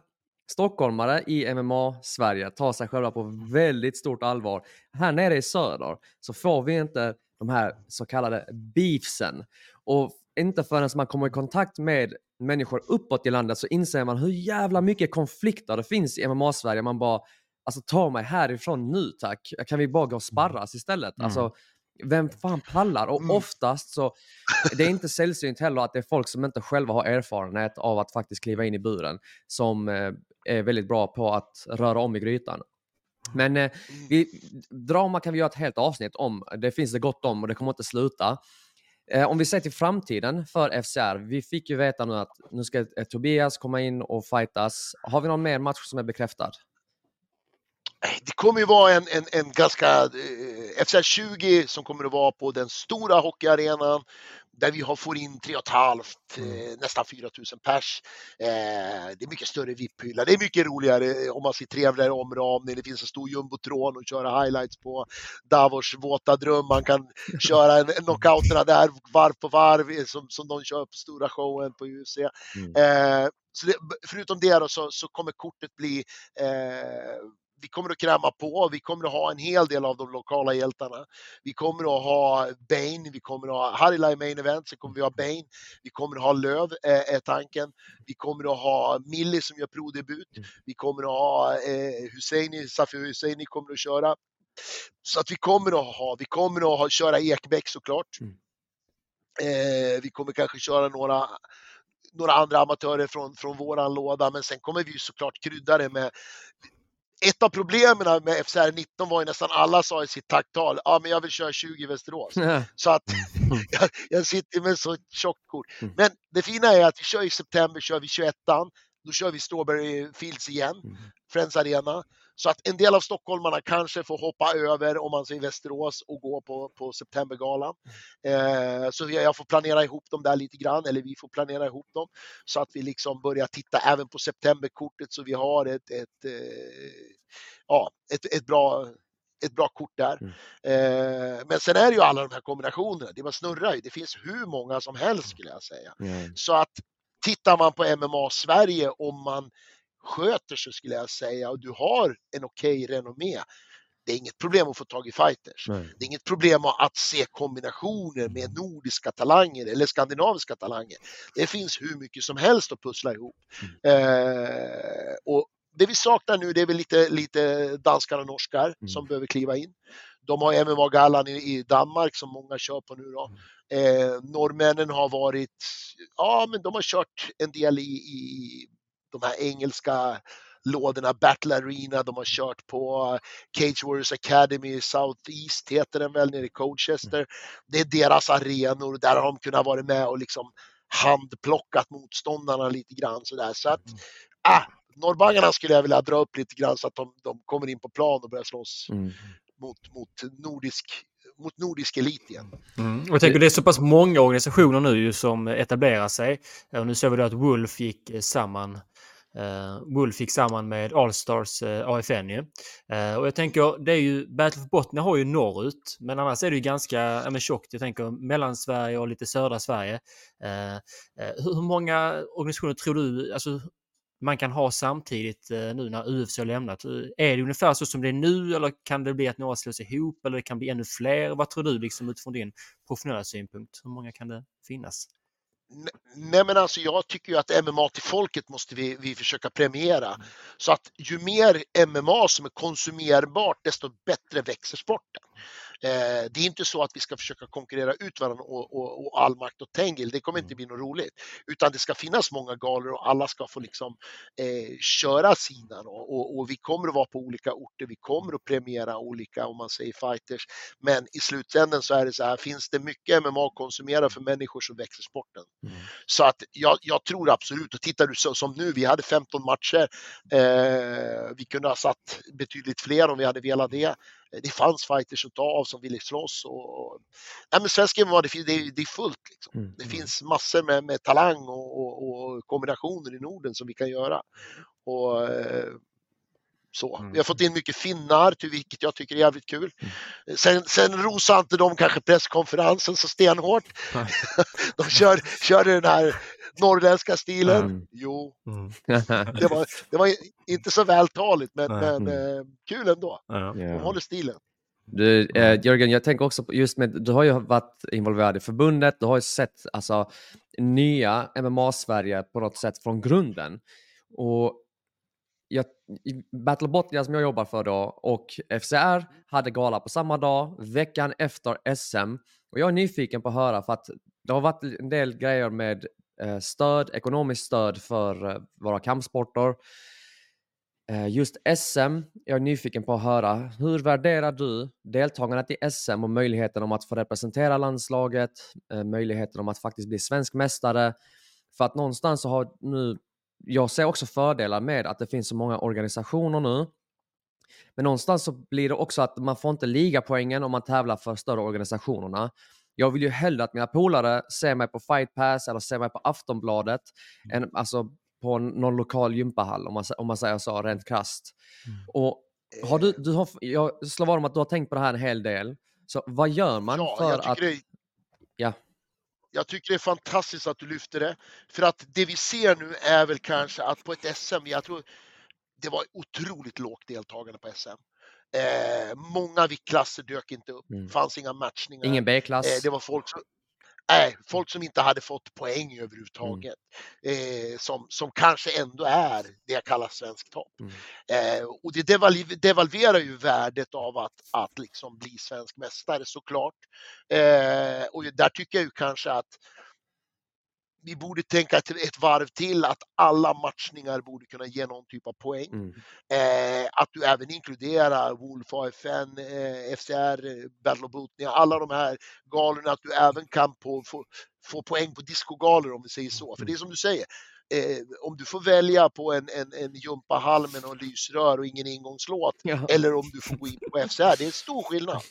stockholmare i MMA-Sverige tar sig själva på väldigt stort allvar. Här nere i söder så får vi inte de här så kallade beefsen. Och inte förrän man kommer i kontakt med människor uppåt i landet så inser man hur jävla mycket konflikter det finns i MMA-Sverige. Man bara, alltså ta mig härifrån nu tack. Kan vi bara gå och sparras istället? Mm. Alltså, vem fan pallar? Och Mm. oftast så, det är inte sällsynt heller att det är folk som inte själva har erfarenhet av att faktiskt kliva in i buren som eh, är väldigt bra på att röra om i grytan. Men eh, vi, drama kan vi göra ett helt avsnitt om. Det finns det gott om och det kommer inte sluta. Eh, om vi ser till framtiden för FCR. Vi fick ju veta nu att nu ska eh, Tobias komma in och fightas. Har vi någon mer match som är bekräftad? Det kommer ju vara en, en, en ganska eh, FCR 20 som kommer att vara på den stora hockeyarenan där vi har får in 3 500, eh, nästan 4 000 pers. Eh, det är mycket större VIP-hylla. Det är mycket roligare eh, om man ser trevligare omramning. Det finns en stor jumbotron att köra highlights på. Davos våta dröm. Man kan köra en, knockouterna där varv på varv eh, som, som de kör på stora showen på UFC. Mm. Eh, så det, förutom det då, så, så kommer kortet bli vi kommer att kräma på, vi kommer att ha en hel del av de lokala hjältarna. Vi kommer att ha Bane, vi kommer att ha Harila i main event, sen kommer vi ha Bane, vi kommer att ha Löv, eh, är tanken. Vi kommer att ha Millie som gör prodebut. Vi kommer att ha eh, Husseini, Safi Husseini kommer att köra. Så att vi kommer att ha, vi kommer att ha, köra Ekbäck såklart. Mm. Eh, vi kommer kanske köra några några andra amatörer från, från våran låda, men sen kommer vi såklart krydda det med ett av problemen med FCR 19 var ju nästan alla sa i sitt tacktal, ja men jag vill köra 20 i Västerås. Så att jag, jag sitter med så tjockt kort. Mm. Men det fina är att vi kör i september, kör vi 21 då kör vi Strawberry Fields igen, Mm. Friends Arena. Så att en del av stockholmarna kanske får hoppa över om man säger Västerås och gå på, på Septembergalan. Eh, så jag, får planera ihop dem där lite grann, eller vi får planera ihop dem. Så att vi liksom börjar titta även på septemberkortet så vi har ett, ett, eh, ja, ett, ett bra ett bra kort där. Mm. Eh, men sen är det ju alla de här kombinationerna. Det bara snurrar ju. Det finns hur många som helst skulle jag säga. Ja. Så att tittar man på MMA Sverige om man sköter sig skulle jag säga och du har en okej renommé. Det är inget problem att få tag i fighters. Nej. Det är inget problem att se kombinationer med nordiska talanger eller skandinaviska talanger. Det finns hur mycket som helst att pussla ihop. Eh, och det vi saknar nu det är väl lite, lite danskar och norskar som behöver kliva in. De har MMA-gallan i, i Danmark som många kör på nu då. Eh, norrmännen har varit, ja men de har kört en del i, i de här engelska lådorna, Battle Arena, de har kört på Cage Warriors Academy, Southeast heter den väl nere i Colchester. Det är deras arenor, där har de kunnat vara med och liksom handplockat motståndarna lite grann sådär. Så att, ah, norrbaggarna skulle jag vilja dra upp lite grann så att de, de kommer in på plan och börjar slåss Mm. mot, mot, nordisk, mot nordisk elit igen. Mm. Och jag tänker det är så pass många organisationer nu ju som etablerar sig. Och nu ser vi då att Wolf gick eh, samman. Uh, Wolf gick samman med Allstars uh, eh, AFN ju. Uh, och jag tänker, det är ju, Battle for Botnia har ju norrut, men annars är det ju ganska ja, men tjockt. Jag tänker Mellansverige och lite södra Sverige. Hur, hur många organisationer tror du, alltså man kan ha samtidigt nu när UFC har lämnat? Är det ungefär så som det är nu eller kan det bli att några slås ihop eller det kan bli ännu fler? Vad tror du liksom utifrån din professionella synpunkt? Hur många kan det finnas? Nej men alltså jag tycker ju att MMA till folket måste vi, vi försöka premiera. Så att ju mer MMA som är konsumerbart desto bättre växer sporten. Eh, det är inte så att vi ska försöka konkurrera ut varandra och, och, och all makt och Tengil, det kommer inte bli något roligt. Utan det ska finnas många galor och alla ska få liksom eh, köra sina då. Och, och vi kommer att vara på olika orter, vi kommer att premiera olika om man säger fighters. Men i slutändan så är det så här, finns det mycket MMA att konsumera för människor så växer sporten. Så att jag, jag tror absolut, och tittar du så, som nu, vi hade 15 matcher. Eh, vi kunde ha satt betydligt fler om vi hade velat det. Det fanns fighters att ta av som ville slåss. Och, och, nej, men svensk MMA, det, det, det är fullt. Liksom. Mm. Det finns massor med, med talang och, och, och kombinationer i Norden som vi kan göra. Och, eh, så. Mm. Vi har fått in mycket finnar, vilket jag tycker är jävligt kul. Sen, sen rosar inte de kanske presskonferensen så stenhårt. de kör, körde den här norrländska stilen. Mm. Jo, Mm. det var, det var inte så vältaligt men, men eh, kul ändå. Ja. De håller stilen. Du, eh, Jörgen, jag tänker också på just med, du har ju varit involverad i förbundet, du har ju sett alltså, nya MMA-Sverige på något sätt från grunden. Och jag, Battle Botnia som jag jobbar för då och FCR hade gala på samma dag, veckan efter SM. Och jag är nyfiken på att höra för att det har varit en del grejer med Eh, stöd, ekonomiskt stöd för eh, våra kampsporter. Eh, just SM, jag är nyfiken på att höra, hur värderar du deltagandet i SM och möjligheten om att få representera landslaget, möjligheten om att faktiskt bli svensk mästare? För att någonstans så har nu, jag ser också fördelar med att det finns så många organisationer nu. Men någonstans så blir det också att man får inte ligapoängen om man tävlar för större organisationerna. Jag vill ju hellre att mina polare ser mig på Fight Pass eller ser mig på Aftonbladet än alltså på någon lokal gympahall om man, om man säger så rent krasst. Och har du, du har, jag slår vad om att du har tänkt på det här en hel del. Så vad gör man Ja, för att... det, Ja. jag tycker det är fantastiskt att du lyfter det. För att det vi ser nu är väl kanske att på ett SM, jag tror det var otroligt lågt deltagande på SM. Eh, många viktklasser dök inte upp, Mm. fanns inga matchningar. Ingen B-klass? Eh, det var folk som, nej, folk som inte hade fått poäng överhuvudtaget. Eh, som, som kanske ändå är det jag kallar svensk topp. Mm. Eh, och det devalv- devalverar ju värdet av att, att liksom bli svensk mästare såklart. Eh, och där tycker jag ju kanske att vi borde tänka ett, ett varv till att alla matchningar borde kunna ge någon typ av poäng. Mm. Eh, att du även inkluderar Wolf, AFN, eh, FCR, Battle of Botnia, alla de här galorna, att du även kan på, få, få poäng på discogalor om vi säger så. För det är som du säger, eh, om du får välja på en, en, en gympahall med någon lysrör och ingen ingångslåt Ja. eller om du får gå in på FCR, det är en stor skillnad.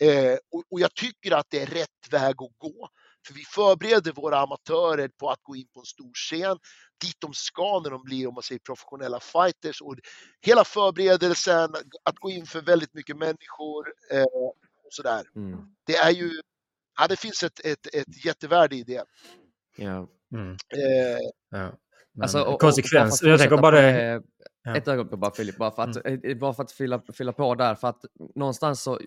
Eh, och, och jag tycker att det är rätt väg att gå. För vi förbereder våra amatörer på att gå in på en stor scen dit de ska när de blir om man säger professionella fighters. Och hela förberedelsen, att gå in för väldigt mycket människor eh, och sådär. Mm. Det är ju, ja, det finns ett, ett, ett jättevärde i det. Ja. Mm. Eh, Ja. Alltså, och- konsekvens. och jag tänker bara på. Ja. Ett ögonblick bara Filip, bara för att, mm. Eh, bara för att fylla, fylla på där. För att någonstans så,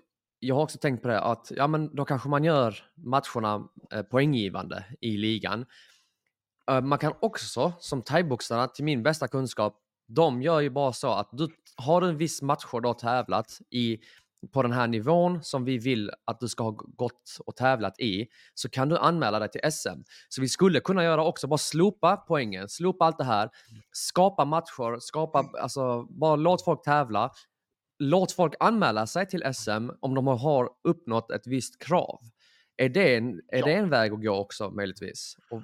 jag har också tänkt på det att ja, men då kanske man gör matcherna eh, poänggivande i ligan. Eh, man kan också, som thaiboxarna, till min bästa kunskap, de gör ju bara så att du har du en viss matcher du har tävlat i på den här nivån som vi vill att du ska ha gått och tävlat i så kan du anmäla dig till SM. Så vi skulle kunna göra också, bara slopa poängen, slopa allt det här, skapa matcher, skapa, alltså bara låt folk tävla. Låt folk anmäla sig till SM om de har uppnått ett visst krav. Är det en, är ja. det en väg att gå också möjligtvis? Och,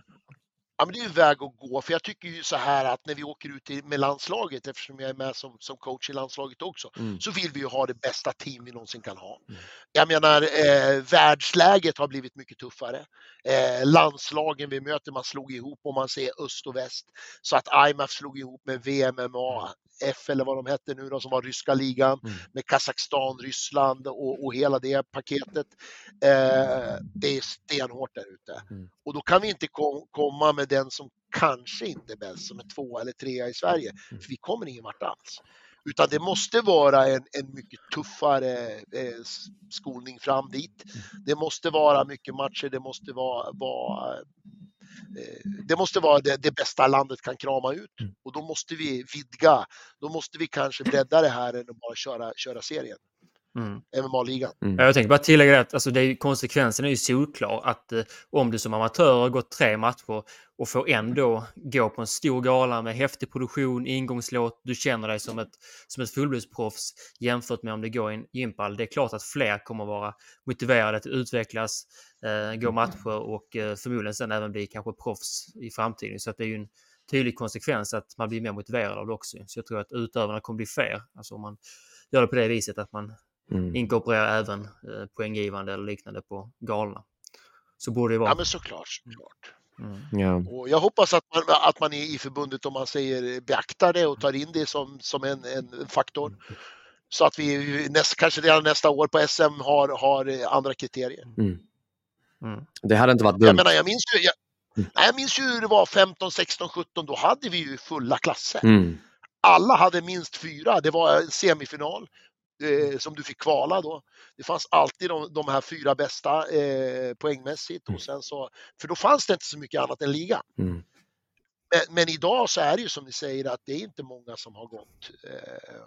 Ja, men det är en väg att gå, för jag tycker ju så här att när vi åker ut med landslaget, eftersom jag är med som, som coach i landslaget också, mm. så vill vi ju ha det bästa team vi någonsin kan ha. Mm. Jag menar, eh, världsläget har blivit mycket tuffare. Eh, landslagen vi möter, man slog ihop om man ser öst och väst. Så att IMF slog ihop med VMMA, F eller vad de hette nu då, som var ryska ligan mm. med Kazakstan, Ryssland och, och hela det paketet. Eh, det är stenhårt där ute. Mm. Och då kan vi inte kom, komma med den som kanske inte är bäst, som är två eller trea i Sverige. Mm. För vi kommer ingen vart alls. Utan det måste vara en, en mycket tuffare eh, skolning fram dit. Mm. Det måste vara mycket matcher, det måste vara, vara Eh, det måste vara det, det, bästa landet kan krama ut mm. och då måste vi vidga. Då måste vi kanske bredda det här än att bara köra, köra serien. Mm. MMA-ligan. Mm. Jag tänker bara tillägga att alltså, det är, konsekvensen är ju solklar att eh, om du som amatör har gått tre matcher och får ändå gå på en stor gala med häftig produktion, ingångslåt, du känner dig som ett, som ett fullblodsproffs jämfört med om det går i en gympal. Det är klart att fler kommer vara motiverade att utvecklas, eh, gå matcher och eh, förmodligen sen även bli kanske proffs i framtiden. Så att det är ju en tydlig konsekvens att man blir mer motiverad av det också. Så jag tror att utövarna kommer bli fler, alltså om man gör det på det viset att man mm. inkorporera även eh, poänggivande eller liknande på galna. Så borde det vara. Ja, men såklart. såklart. Mm. Ja. Och jag hoppas att man, att man i förbundet, om man säger beaktar det och tar in det som, som en, en faktor. Mm. Så att vi näst, kanske redan nästa år på SM har, har andra kriterier. Mm. mm. Det hade inte varit dumt. Jag, menar, jag, minns ju, jag, mm. jag minns ju hur det var 15, 16, 17. Då hade vi ju fulla klasser. Mm. Alla hade minst fyra. Det var semifinal eh, som du fick kvala då. Det fanns alltid de, de här fyra bästa eh, poängmässigt. Och mm. sen så, för då fanns det inte så mycket annat än ligan. Mm. Men, men, idag så är det ju som ni säger att det är inte många som har gått eh,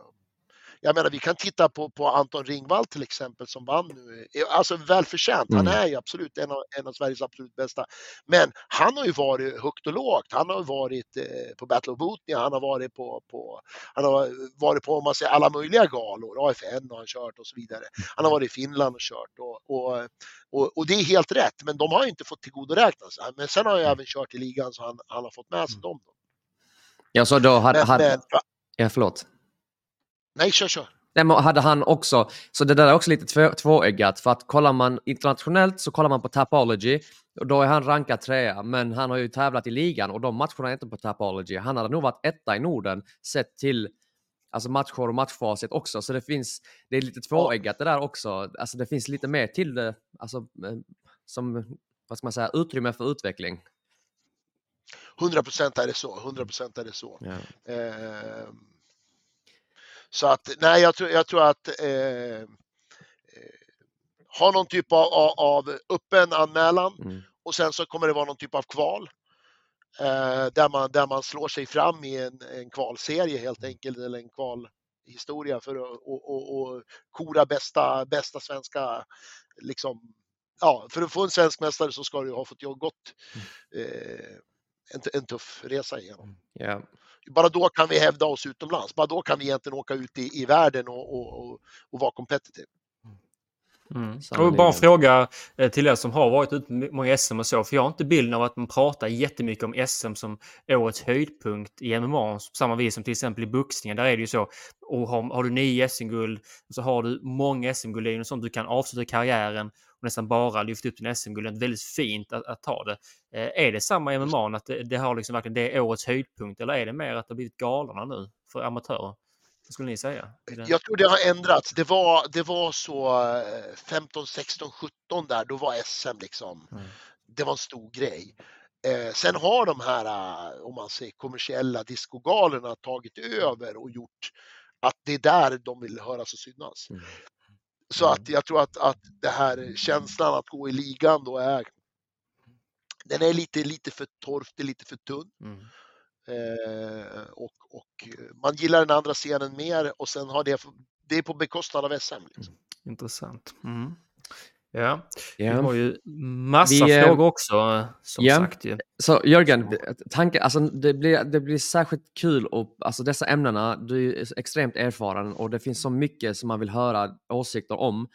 jag menar, vi kan titta på, på Anton Ringvall till exempel som vann nu. Alltså välförtjänt. Mm. Han är ju absolut en av, en av Sveriges absolut bästa. Men han har ju varit högt och lågt. Han har varit eh, på Battle of Botnia, han har varit på, på, han har varit på om man säger, alla möjliga galor. AFN har han kört och så vidare. Han har varit i Finland och kört. Och, och, och, och det är helt rätt, men de har inte fått tillgodoräkna sig. Men sen har jag även kört i ligan så han, han har fått med sig mm. dem. Då. Ja, så då hade... Men, hade... Ja, förlåt. Nej, kör, kör. Nej, men hade han också, så det där är också lite två, tvåeggat för att kollar man internationellt så kollar man på Tapology och då är han rankad trea, men han har ju tävlat i ligan och de matcherna är inte på Tapology. Han hade nog varit etta i Norden sett till alltså matcher och matchfacit också, så det finns, det är lite tvåeggat det där också. Alltså det finns lite mer till det, alltså eh, som, vad ska man säga, utrymme för utveckling. 100 procent är det så, 100 procent är det så. Ja. Eh, så att nej, jag tror, jag tror att eh, eh, ha någon typ av, av öppen anmälan mm. och sen så kommer det vara någon typ av kval. Eh, där, man, där man slår sig fram i en, en kvalserie helt mm. enkelt, eller en kvalhistoria för att och, och, och kora bästa, bästa svenska, liksom, ja, för att få en svensk mästare så ska du ha fått gått mm. eh, en, en tuff resa igenom. Yeah bara då kan vi hävda oss utomlands. Bara då kan vi egentligen åka ut i, i världen och, och, och, och vara competitive. Mm. Och bara en fråga eh, till er som har varit ute med många SM och så, för jag har inte bilden av att man pratar jättemycket om SM som årets höjdpunkt i MMA, på samma vis som till exempel i boxningen. Där är det ju så, och har, har du nio SM-guld så har du många SM-guld, det är ju sånt du kan avsluta karriären och nästan bara lyfta upp din SM-guld. Det är väldigt fint att, att ta det. Eh, är det samma i MMA, att det, det har liksom verkligen det är årets höjdpunkt, eller är det mer att det har blivit galorna nu för amatörer? Vad skulle ni säga? Jag tror det har ändrats. Det var, det var så 15, 16, 17 där, då var SM liksom, mm. det var en stor grej. Eh, sen har de här, eh, om man säger kommersiella discogalerna tagit över och gjort att det är där de vill höras och synas. Mm. Så att jag tror att, att det här känslan att gå i ligan då är den är lite, lite för torftig, lite för tunn. Mm. Eh, och, och man gillar den andra scenen mer och sen har det, det är på bekostnad av SM. Liksom. Intressant. Mm. Ja, vi Ja. har ju massa Vi, eh, frågor också som ja. sagt ju. Så Jörgen, tanke, alltså, det, blir, det blir särskilt kul och alltså, dessa ämnena, du är extremt erfaren och det finns så mycket som man vill höra åsikter om.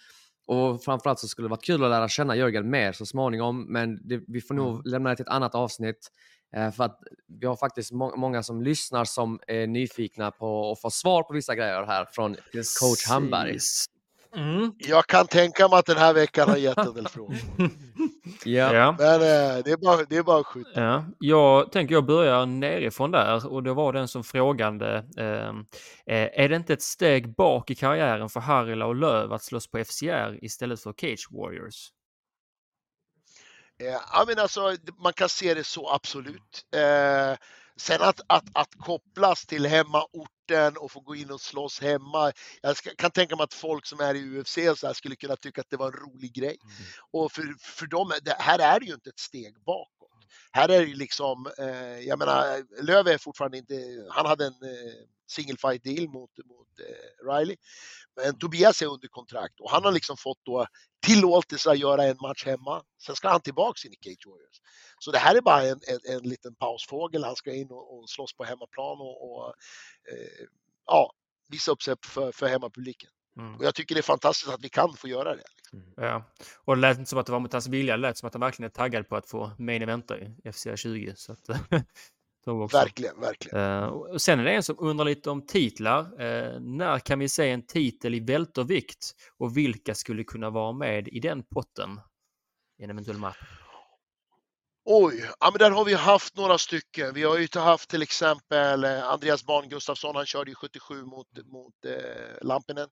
Och framförallt så skulle det varit kul att lära känna Jörgen mer så småningom, men det, vi får nog Mm. lämna det till ett annat avsnitt. Eh, för att vi har faktiskt må många som lyssnar som är nyfikna på att få svar på vissa grejer här från coach Hamberg. Mm. Jag kan tänka mig att den här veckan har gett en del frågor. Ja. Men eh, det, är bara, det är bara att skjuta. Ja, jag tänker jag börjar nerifrån där och det var den som frågande. Eh, eh, är det inte ett steg bak i karriären för Harila och Löv att slåss på FCR istället för Cage Warriors? Eh, ja, men alltså, man kan se det så absolut. Eh, sen att, att, att kopplas till hemmaorten och få gå in och slåss hemma. Jag ska, kan tänka mig att folk som är i UFC så skulle kunna tycka att det var en rolig grej. Och för, för dem, det, här är det ju inte ett steg bakåt. Här är det ju liksom, eh, jag menar, Löv är fortfarande inte, han hade en eh, single fight deal mot, mot eh, Riley. Men Tobias är under kontrakt och han har liksom fått då tillåtelse att göra en match hemma. Sen ska han tillbaks in i Cage Warriors. Så det här är bara en, en, en liten pausfågel. Han ska in och, och slåss på hemmaplan och, och eh, ja, visa upp sig för, för hemmapubliken. Mm. Och jag tycker det är fantastiskt att vi kan få göra det. Liksom. Ja, och det lät inte som att det var mot hans vilja, det lät som att han verkligen är taggad på att få main eventa i FCR 20. Så att. Verkligen, verkligen. Eh, och sen är det en som undrar lite om titlar. Eh, när kan vi se en titel i vältervikt och vilka skulle kunna vara med i den potten i en eventuell match? Oj, ja, men där har vi haft några stycken. Vi har ju haft till exempel eh, Andreas Bahn Gustafsson, han körde ju 77 mot, mot eh, Lampinen.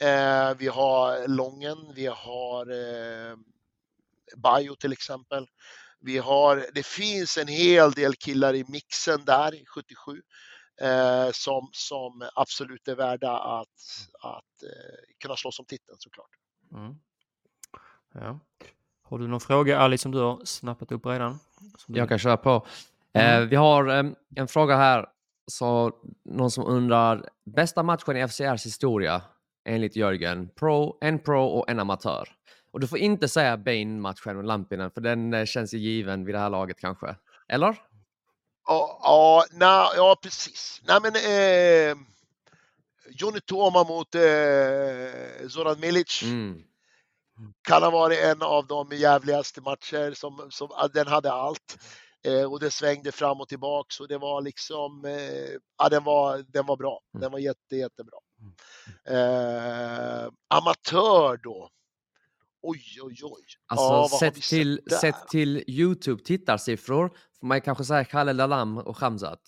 Eh, vi har Lången, vi har eh, Bajo till exempel. Vi har, det finns en hel del killar i mixen där, 77, eh, som, som absolut är värda att, att eh, kunna slåss om titeln såklart. Mm. Ja. Har du någon fråga Ali som du har snappat upp redan? Som du- Jag kan köra på. Mm. Eh, vi har eh, en fråga här. Så, någon som undrar, bästa matchen i FCRs historia enligt Jörgen? Pro, en pro och en amatör. Och du får inte säga Bane-matchen med Lampinen, för den eh, känns ju given vid det här laget kanske. Eller? Ja, ja, na, ja precis. Nej, men, eh, Johnny Toma mot eh, Zoran Milic Mm. Kan ha varit en av de jävligaste matcher som, som den hade allt. Eh, och det svängde fram och tillbaks och det var liksom, eh, ja den var, den var bra. Den var jätte, jättebra. Eh, amatör då? Oj, oj, oj. Alltså, Ja, sett, till, sett till YouTube-tittarsiffror får man kanske säga Kalle Lalam och Khamzat.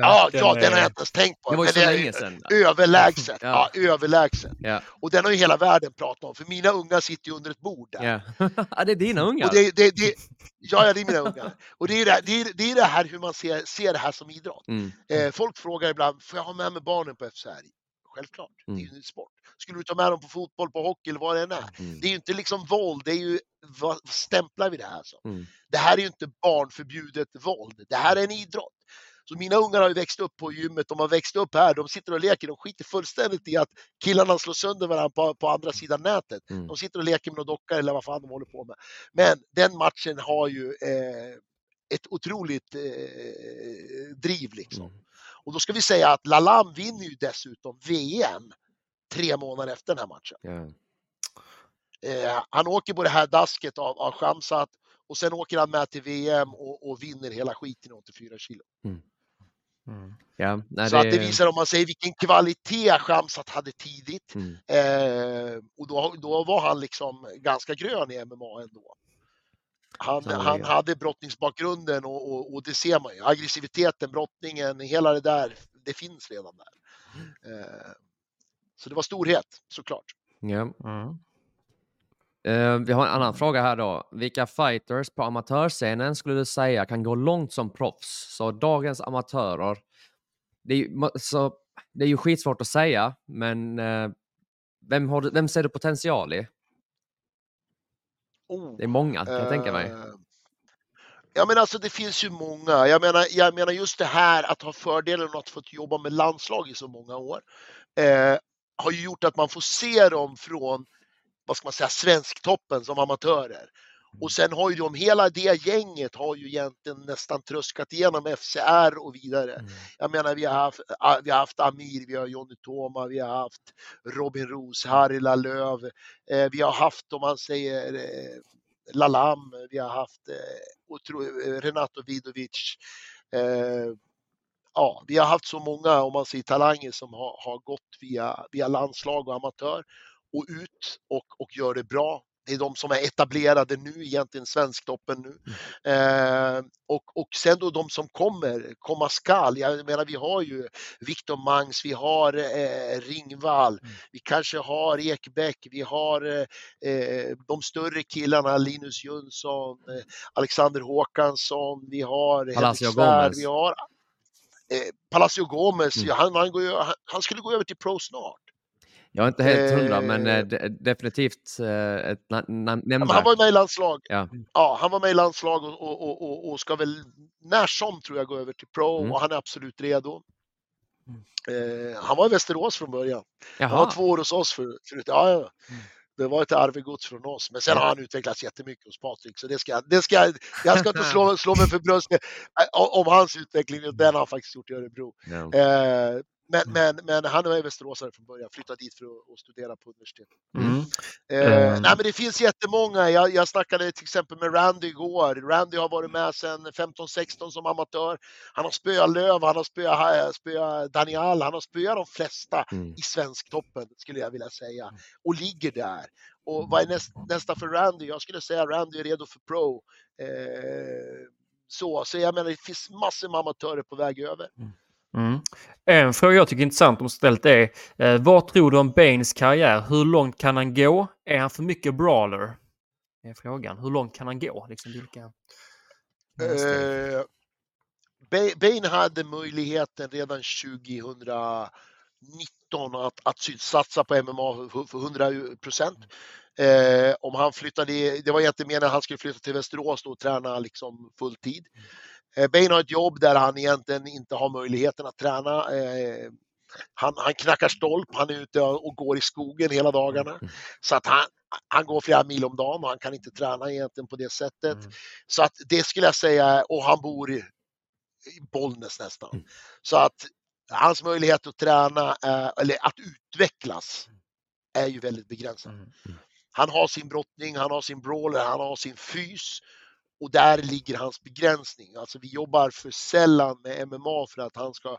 Ja, ja, den har jag inte ens tänkt på. Det var ju så länge sedan. Överlägset. Ja. ja. överlägset. Ja, Och den har ju hela världen pratat om, för mina unga sitter ju under ett bord där. ja. det är dina ungar. Och det, det, det, ja, ja, det är mina ungar. Och det är det, här- det, är, det är det här hur man ser, ser det här som idrott. Mm. Eh, folk frågar ibland, får jag ha med mig barnen på FCR? Självklart, det är ju en sport. Skulle du ta med dem på fotboll, på hockey eller vad det än är? Mm. Det är ju inte liksom våld, det är ju, vad stämplar vi det här som? Mm. Det här är ju inte barnförbjudet våld, det här är en idrott. Så mina ungar har ju växt upp på gymmet, de har växt upp här, de sitter och leker, de skiter fullständigt i att killarna slår sönder varandra på, på andra sidan nätet. Mm. De sitter och leker med några dockor eller vad fan de håller på med. Men den matchen har ju eh, ett otroligt eh, driv liksom. Mm. Och då ska vi säga att Lalam vinner ju dessutom VM tre månader efter den här matchen. Ja. Eh, han åker på det här dasket av, av Shamsat och sen åker han med till VM och, och vinner hela skiten i 84 kilo. Mm. Ja, nej, Så att det visar om man säger vilken kvalitet Shamsat hade tidigt. Mm. Eh, och då, då var han liksom ganska grön i MMA ändå. Han, Sannerligen. han hade brottningsbakgrunden och, och, och det ser man ju. Aggressiviteten, brottningen, hela det där, det finns redan där. Eh, så det var storhet såklart. Ja. Mm. Eh, vi har en annan fråga här då. Vilka fighters på amatörscenen skulle du säga kan gå långt som proffs? Så dagens amatörer, det är ju, så, det är ju skitsvårt att säga, men eh, vem, har du, vem ser du potential i? Oh, Det är många, kan jag tänka mig. eh, Ja men alltså det finns ju många. Jag menar, jag menar just det här att ha fördelen att få jobba med landslag i så många år. Har ju gjort att man får se dem från, vad ska man säga, svensktoppen som amatörer. Och sen har ju de, hela det gänget har ju egentligen nästan tröskat igenom FCR och vidare. Mm. Jag menar vi har haft, vi har haft Amir, vi har Johnny Toma, vi har haft Robin Roos, Harry Lallöv, eh, vi har haft om man säger eh, Lalam, vi har haft eh, otro, eh, Renato Vidovic. Eh, ja, vi har haft så många, om man säger talanger, som har, har gått via, via landslag och amatör och ut och, och gör det bra. Det är de som är etablerade nu, egentligen svensktoppen nu. Eh, och, och sen då de som kommer, komma skall. Jag menar, vi har ju Viktor Mangs, vi har eh, Ringvall, vi kanske har Ekbäck, vi har eh, eh, de större killarna, Linus Jönsson, eh, Alexander Håkansson, vi har Palacio Gomez. vi har eh, Palacio Gomez, Mm. han, han, går han, han skulle gå över till Pro snart. Jag är inte helt hundra, men Eh, eh, de- definitivt eh, ett men han nämnvärt. var ju med i landslag. Ja. Ja, han var med i landslag och, och, och, och, och ska väl när som tror jag gå över till Pro Mm. och han är absolut redo. Eh, han var i Västerås från början. Han var Jaha, två år hos oss för, förut. Ja, ja. Det var ett arvegods från oss, men sen har han utvecklats jättemycket hos Patrik. Så det ska, det ska, jag ska inte slå, slå mig för bröstet om hans utveckling, den har han faktiskt gjort i Örebro. ja. Eh, men, men, men han var i Västeråsare från början, flyttade dit för att, studera på universitet. Mm. Eh, Eh. nej men det finns jättemånga. Jag, jag snackade till exempel med Randy igår. Randy har varit med sedan 15-16 som amatör. Han har spöat Löv, han har spöat, spöat Daniel, han har spöat de flesta Mm. i svensktoppen skulle jag vilja säga. Och ligger där. Och vad är näst, nästa för Randy? Jag skulle säga Randy är redo för pro. Eh, så, så jag menar det finns massor med amatörer på väg över. Mm. En fråga jag tycker är intressant om ställt är, eh, vad tror du om Baines karriär? Hur långt kan han gå? Är han för mycket brawler? Är frågan. Hur långt kan han gå? Liksom vilka... Eh, Ba- Bain hade möjligheten redan 2019 att, att satsa på MMA för, för 100 procent. Eh, om han flyttade, det var egentligen meningen att han skulle flytta till Västerås och träna liksom fulltid. Eh, Bain har ett jobb där han egentligen inte har möjligheten att träna. Eh, han, han knackar stolp, han är ute och går i skogen hela dagarna. Så att han, han går flera mil om dagen och han kan inte träna egentligen på det sättet. Mm. Så att det skulle jag säga, och han bor i, Bollnäs nästan. Mm. Så att hans möjlighet att träna, eh, eller att utvecklas, är ju väldigt begränsad. Mm. Han har sin brottning, han har sin brawler, han har sin fys. Och där ligger hans begränsning. Alltså vi jobbar för sällan med MMA för att han ska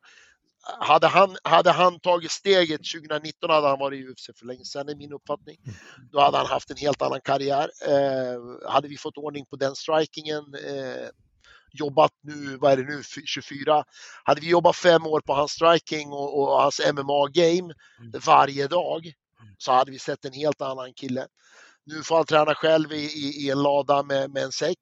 hade han, hade han tagit steget 2019 hade han varit i UFC för länge sedan, är min uppfattning. Då hade han haft en helt annan karriär. Eh, hade vi fått ordning på den strikingen, eh, jobbat nu, vad är det nu, Fy- 24. Hade vi jobbat fem år på hans striking och, och hans MMA-game varje dag så hade vi sett en helt annan kille. Nu får han träna själv i, i, i en lada med, med en säck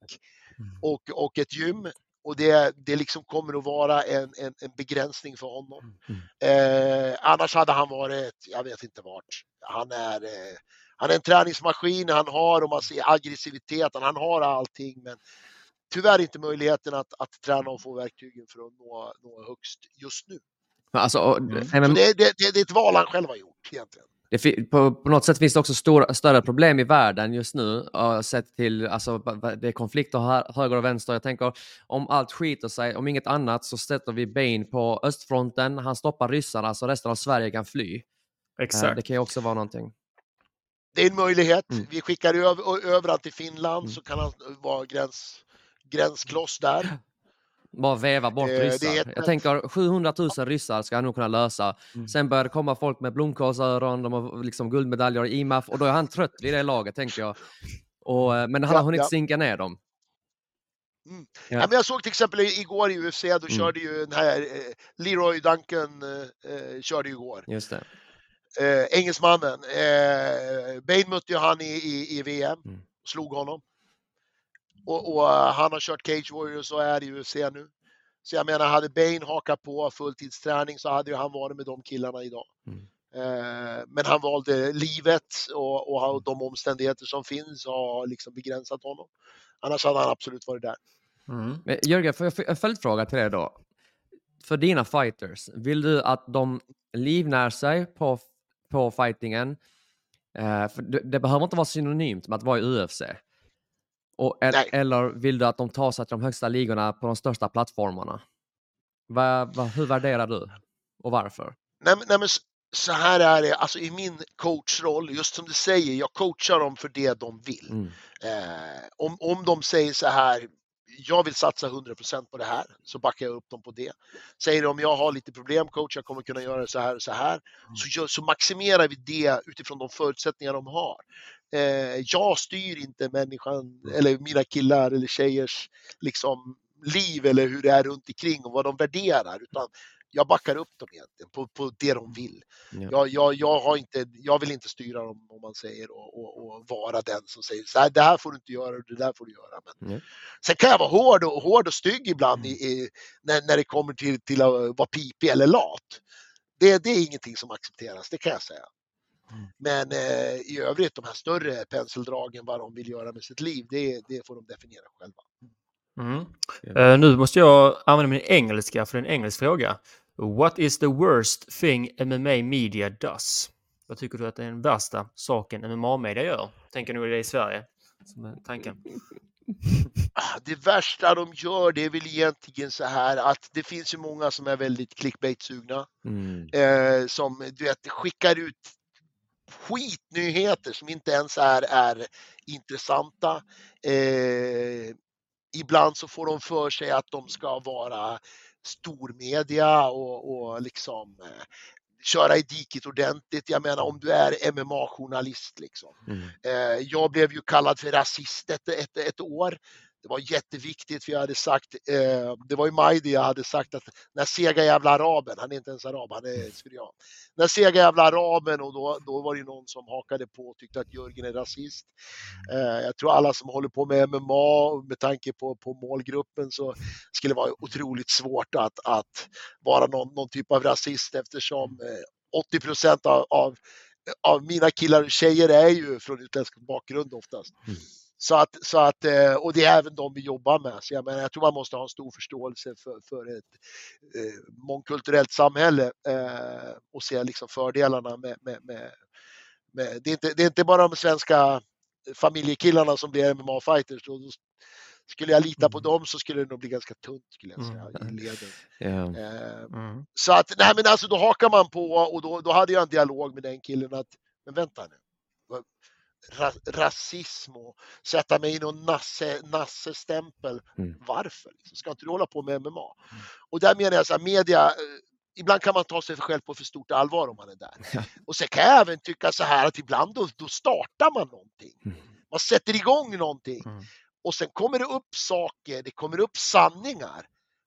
och, och ett gym. Och det, det liksom kommer att vara en, en, en begränsning för honom. Eh, annars hade han varit, jag vet inte vart. Han är, eh, han är en träningsmaskin, han har om man ser aggressiviteten, han har allting. Men tyvärr inte möjligheten att, att träna och få verktygen för att nå, nå högst just nu. Alltså, Mm. Det, det, det, det är ett val han själv har gjort egentligen. Det på, på något sätt finns det också stora, större problem i världen just nu. Uh, sett till, alltså, det är konflikter här, höger och vänster. Jag tänker om allt skiter sig, om inget annat så sätter vi Bane på östfronten. Han stoppar ryssarna så resten av Sverige kan fly. Uh, Exakt. det kan ju också vara någonting. Det är en möjlighet. Mm. Vi skickar över, över han till Finland Mm. så kan han vara gräns, gränskloss där. Bara veva bort Eh, ryssar. Jag tänker 700 000 ryssar ska han nog kunna lösa. Mm. Sen börjar det komma folk med blomkålsöron, de har liksom guldmedaljer i IMAF och då är han trött vid det laget tänker jag. Och, eh, men han Ja, har hunnit ja. sinka ner dem. Mm. Ja. Ja. men jag såg till exempel i- igår i UFC, då Mm. körde ju den här eh, Leroy Duncan eh, eh, körde igår. Just det. eh, engelsmannen. Eh, Bane mötte ju han i, i, i VM, Mm. slog honom. Och, och eh, han har kört Cage Warriors och är i UFC nu. Så jag menar, hade Bane hakat på fulltidsträning så hade ju han varit med de killarna idag. Mm. Eh, men han valde livet och, och ha- de omständigheter som finns har liksom begränsat honom. Annars hade han absolut varit där. Mm. Men Jörgen, får jag få en följdfråga till dig då? För dina fighters, vill du att de livnär sig på, på fightingen? Eh, för det, det behöver inte vara synonymt med att vara i UFC. Och, eller vill du att de tar sig till de högsta ligorna på de största plattformarna? Va, va, hur värderar du? Och varför? Nej, nej, men så här är det, alltså i min coachroll, just som du säger, jag coachar dem för det de vill. Mm. Eh, om, om de säger så här, jag vill satsa 100% på det här, så backar jag upp dem på det. Säger de, jag har lite problem coach, jag kommer kunna göra så här och så här, så, gör, så maximerar vi det utifrån de förutsättningar de har. Eh, jag styr inte människan, eller mina killar eller tjejers liksom, liv eller hur det är runt omkring och vad de värderar, utan jag backar upp dem egentligen på, på det de vill. Ja. Jag, jag, jag, har inte, jag vill inte styra dem om man säger och, och, och vara den som säger så här, det här får du inte göra och det där får du göra. Men Ja. Sen kan jag vara hård och, hård och stygg ibland i, i, när, när det kommer till, till att vara pipig eller lat. Det, det är ingenting som accepteras, det kan jag säga. Mm. Men eh, i övrigt, de här större penseldragen, vad de vill göra med sitt liv, det, det får de definiera själva. Mm. Eh, nu måste jag använda min engelska för det är en engelsk fråga. What is the worst thing MMA media does? Vad tycker du att det är den värsta saken MMA-media gör? Tänker nog det i Sverige. Som är tanken. Ah, Det värsta de gör, det är väl egentligen så här att det finns ju många som är väldigt clickbait-sugna. Mm. eh, som du vet, skickar ut skitnyheter som inte ens är, är intressanta. Eh, ibland så får de för sig att de ska vara stormedia och, och liksom eh, köra i diket ordentligt. Jag menar om du är MMA-journalist liksom. Mm. Eh, jag blev ju kallad för rasist ett, ett, ett år. Det var jätteviktigt för jag hade sagt, eh, det var i Majdi jag hade sagt att när sega jävla araben, han är inte ens arab, han är syrian. När sega jävla araben och då, då var det någon som hakade på och tyckte att Jörgen är rasist. Eh, jag tror alla som håller på med MMA med tanke på, på målgruppen så skulle det vara otroligt svårt att, att vara någon, någon typ av rasist eftersom eh, 80 procent av, av av mina killar och tjejer är ju från utländsk bakgrund oftast. Mm. Så att, så att, eh, och det är även de vi jobbar med. Så jag, menar, jag tror man måste ha en stor förståelse för, för ett eh, mångkulturellt samhälle eh, och se liksom fördelarna med, med, med, med det, är inte, det är inte bara de svenska familjekillarna som blir MMA-fighters. Då skulle jag lita på dem så skulle det nog bli ganska tunt skulle jag säga i leden. Eh, Mm. så att, nej men alltså då hakar man på och då, då hade jag en dialog med den killen att, men vänta nu. Ra, rasism och sätta mig i någon nasse, nassestämpel. Mm. Varför? Liksom? Ska inte du hålla på med MMA? Och där menar jag så här, media, eh, ibland kan man ta sig själv på för stort allvar om man är där. Ja. Och sen kan jag även tycka så här att ibland då, då startar man någonting. Mm. Man sätter igång någonting. Mm. Och sen kommer det upp saker, det kommer upp sanningar.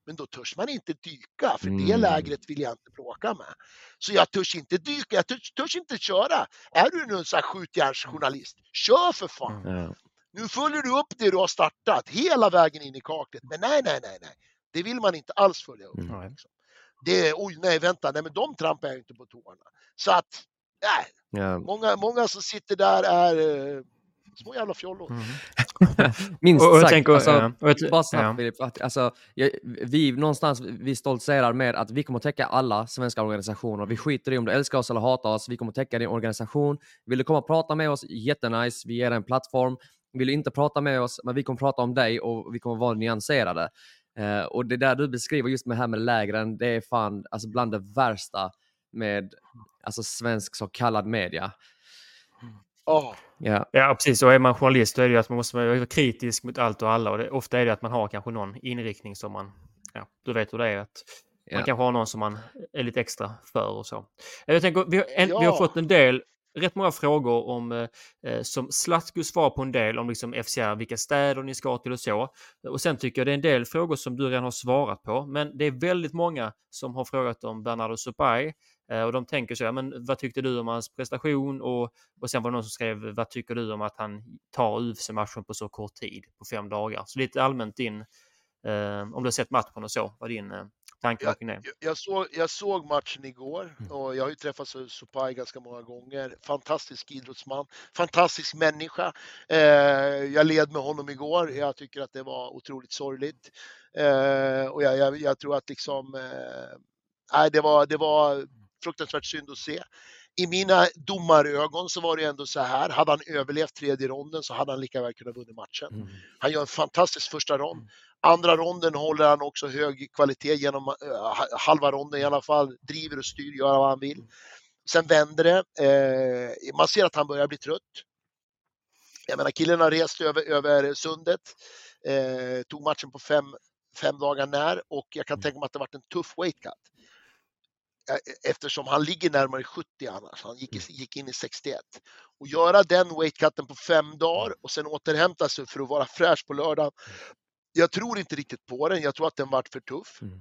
Men då törs man inte dyka, för det Mm. lägret vill jag inte bråka med. Så jag törs inte dyka, jag törs, törs inte köra. Är du nu en sån här skjutjärnsjournalist, kör för fan! Mm. Nu följer du upp det du har startat hela vägen in i kaklet. Men nej, nej, nej, nej. Det vill man inte alls följa upp. Mm. Liksom. Det är, oj nej vänta, nej men de trampar jag inte på tårna. Så att, nej, Ja. många, många som sitter där är eh, små jävla fjollor. Mm. Minst Och, och jag sagt. tänker, alltså, och jag, Bara snabbt ja. Filip, att, alltså, jag, vi någonstans vi stoltserar med att vi kommer täcka alla svenska organisationer. Vi skiter i om du älskar oss eller hatar oss. Vi kommer täcka din organisation. Vill du komma och prata med oss? Jättenice. Vi ger dig en plattform. Vill du inte prata med oss? Men vi kommer prata om dig och vi kommer vara nyanserade. Eh, och det där du beskriver just med det här med lägren, det är fan alltså, bland det värsta med alltså, svensk så kallad media. Ja. Ja, Ja, precis. Och är man journalist då är det ju att man måste vara kritisk mot allt och alla. Och det, ofta är det att man har kanske någon inriktning som man... Ja, du vet hur det är. Att Man Ja. kanske har någon som man är lite extra för och så. Jag tänker, vi, har, en, vi har Ja. fått en del, rätt många frågor om, eh, eh, som Slatko svar på en del om liksom FCR, vilka städer ni ska till och så. Och sen tycker jag det är en del frågor som du redan har svarat på, men det är väldigt många som har frågat om Bernardo Supay. Eh, och de tänker så, ja, men vad tyckte du om hans prestation? Och, och sen var det någon som skrev, vad tycker du om att han tar UFC-matchen på så kort tid, på fem dagar? Så lite allmänt din, eh, om du har sett matchen och så, vad din eh, tanke jag, kring det? Jag såg, jag såg matchen igår Mm. och jag har ju träffat Supai ganska många gånger. Fantastisk idrottsman, fantastisk människa. Eh, jag led med honom igår. Jag tycker att det var otroligt sorgligt. Eh, och jag, jag, jag, tror att liksom, eh, nej, det, var, det var fruktansvärt synd att se. I mina domarögon så var det ändå så här, hade han överlevt tredje ronden så hade han lika väl kunnat vinna matchen. Mm. Han gör en fantastisk första rond. Andra ronden håller han också hög kvalitet genom uh, halva ronden i alla fall. Driver och styr, gör vad han vill. Sen vänder det. Eh, man ser att han börjar bli trött. Jag menar killen har rest över, över sundet. Eh, tog matchen på fem, fem dagar när och jag kan tänka mig att det varit en tuff weight cut. Eh, Eftersom han ligger närmare 70 annars. Han gick, gick in i 61. Och göra den weight cutten på fem dagar och sen återhämta sig för att vara fräsch på lördag. Jag tror inte riktigt på den. Jag tror att den vart för tuff. Mm.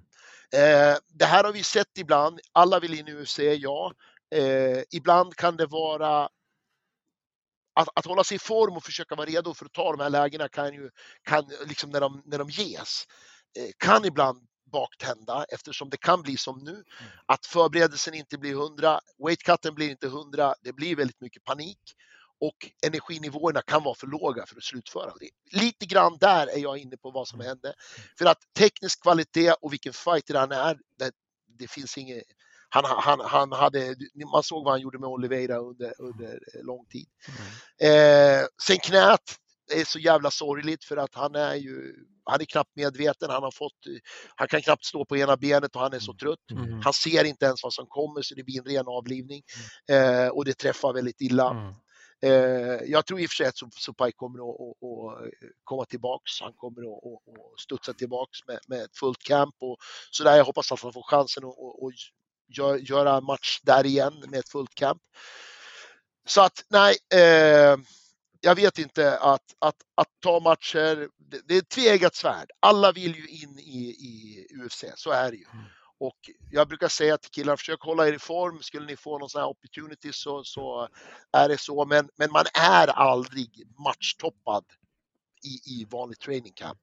Eh, det här har vi sett ibland. Alla vill in i UFC, ja. Eh, ibland kan det vara att, att hålla sig i form och försöka vara redo för att ta de här lägena kan ju, kan, liksom när, de, när de ges, eh, kan ibland baktända eftersom det kan bli som nu. Att förberedelsen inte blir 100, weightcutten blir inte 100, det blir väldigt mycket panik och energinivåerna kan vara för låga för att slutföra det. Lite grann där är jag inne på vad som hände. För att teknisk kvalitet och vilken fighter han är, det, det finns inget han, han, han hade, man såg vad han gjorde med Oliveira under, under lång tid. Eh, sen knät är så jävla sorgligt för att han är ju, han är knappt medveten, han har fått, han kan knappt stå på ena benet och han är så trött. Mm. Han ser inte ens vad som kommer så det blir en ren avlivning eh, och det träffar väldigt illa. Mm. Eh, jag tror i och för sig att Supai kommer att, att, att komma tillbaks. Han kommer att, att, att studsa tillbaks med, med ett fullt camp och sådär. Jag hoppas att han får chansen att, att, att gör, göra match där igen med ett fullt camp. Så att nej, eh, jag vet inte att, att, att ta matcher, det, det är ett tveeggat svärd. Alla vill ju in i, i UFC, så är det ju. Och jag brukar säga till killar, försök hålla er i form. Skulle ni få någon sån här opportunity så, så är det så. Men, men man är aldrig matchtoppad i, i vanlig training camp.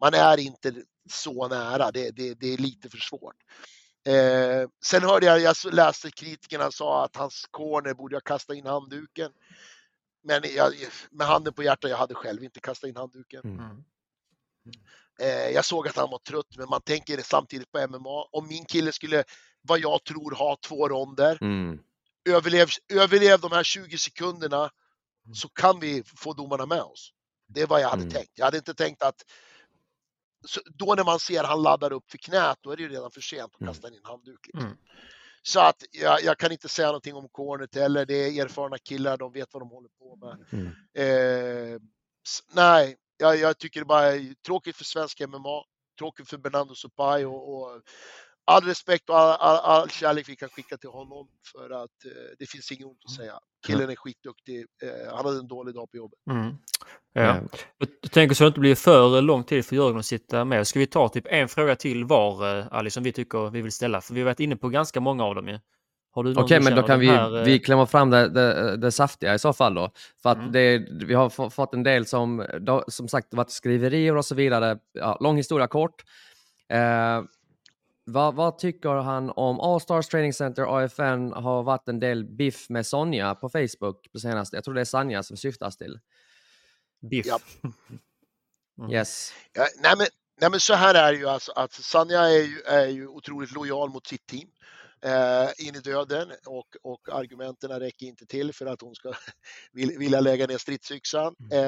Man är inte så nära, det, det, det är lite för svårt. Eh, sen hörde jag, jag läste kritikerna sa att hans corner borde ha kastat in handduken. Men jag, med handen på hjärtat, jag hade själv inte kastat in handduken. Mm. Eh, jag såg att han var trött, men man tänker samtidigt på MMA. Om min kille skulle, vad jag tror, ha två ronder, Mm. överlev, överlev de här 20 sekunderna så kan vi få domarna med oss. Det är vad jag hade Mm. tänkt. Jag hade inte tänkt att så då när man ser han laddar upp för knät, då är det ju redan för sent att Mm. kasta in en handduk. Liksom. Mm. Så att jag, jag kan inte säga någonting om cornet heller. Det är erfarna killar, de vet vad de håller på med. Mm. Eh, nej, jag, jag tycker det bara är tråkigt för svensk MMA, tråkigt för Bernardo Supai och, och all respekt och all, all, all kärlek vi kan skicka till honom för att eh, det finns inget ont att säga. Killen är skitduktig. Eh, han hade en dålig dag på jobbet. Mm. Ja. Ja. Jag tänker så att det inte blir för lång tid för Jörgen att sitta med. Ska vi ta typ en fråga till var, eh, Ali, som vi tycker vi vill ställa? För vi har varit inne på ganska många av dem ju. Har du någon Okej, du men då kan vi, här, eh, vi klämma fram det, det, det saftiga i så fall då. För att Mm. det, vi har få- fått en del som, då, som sagt, varit skriverier och så vidare. Ja, lång historia kort. Eh, vad, vad tycker han om Allstars Training Center, AFN, har varit en del biff med Sonja på Facebook på senaste. Jag tror det är Sanja som syftas till. Biff. Ja. Mm. Ja, Yes. nej, men, nej men så här är det ju alltså att Sanja är ju, är ju otroligt lojal mot sitt team. Eh, in i döden och, och argumenten räcker inte till för att hon ska vill- vilja lägga ner stridsyxan. Eh,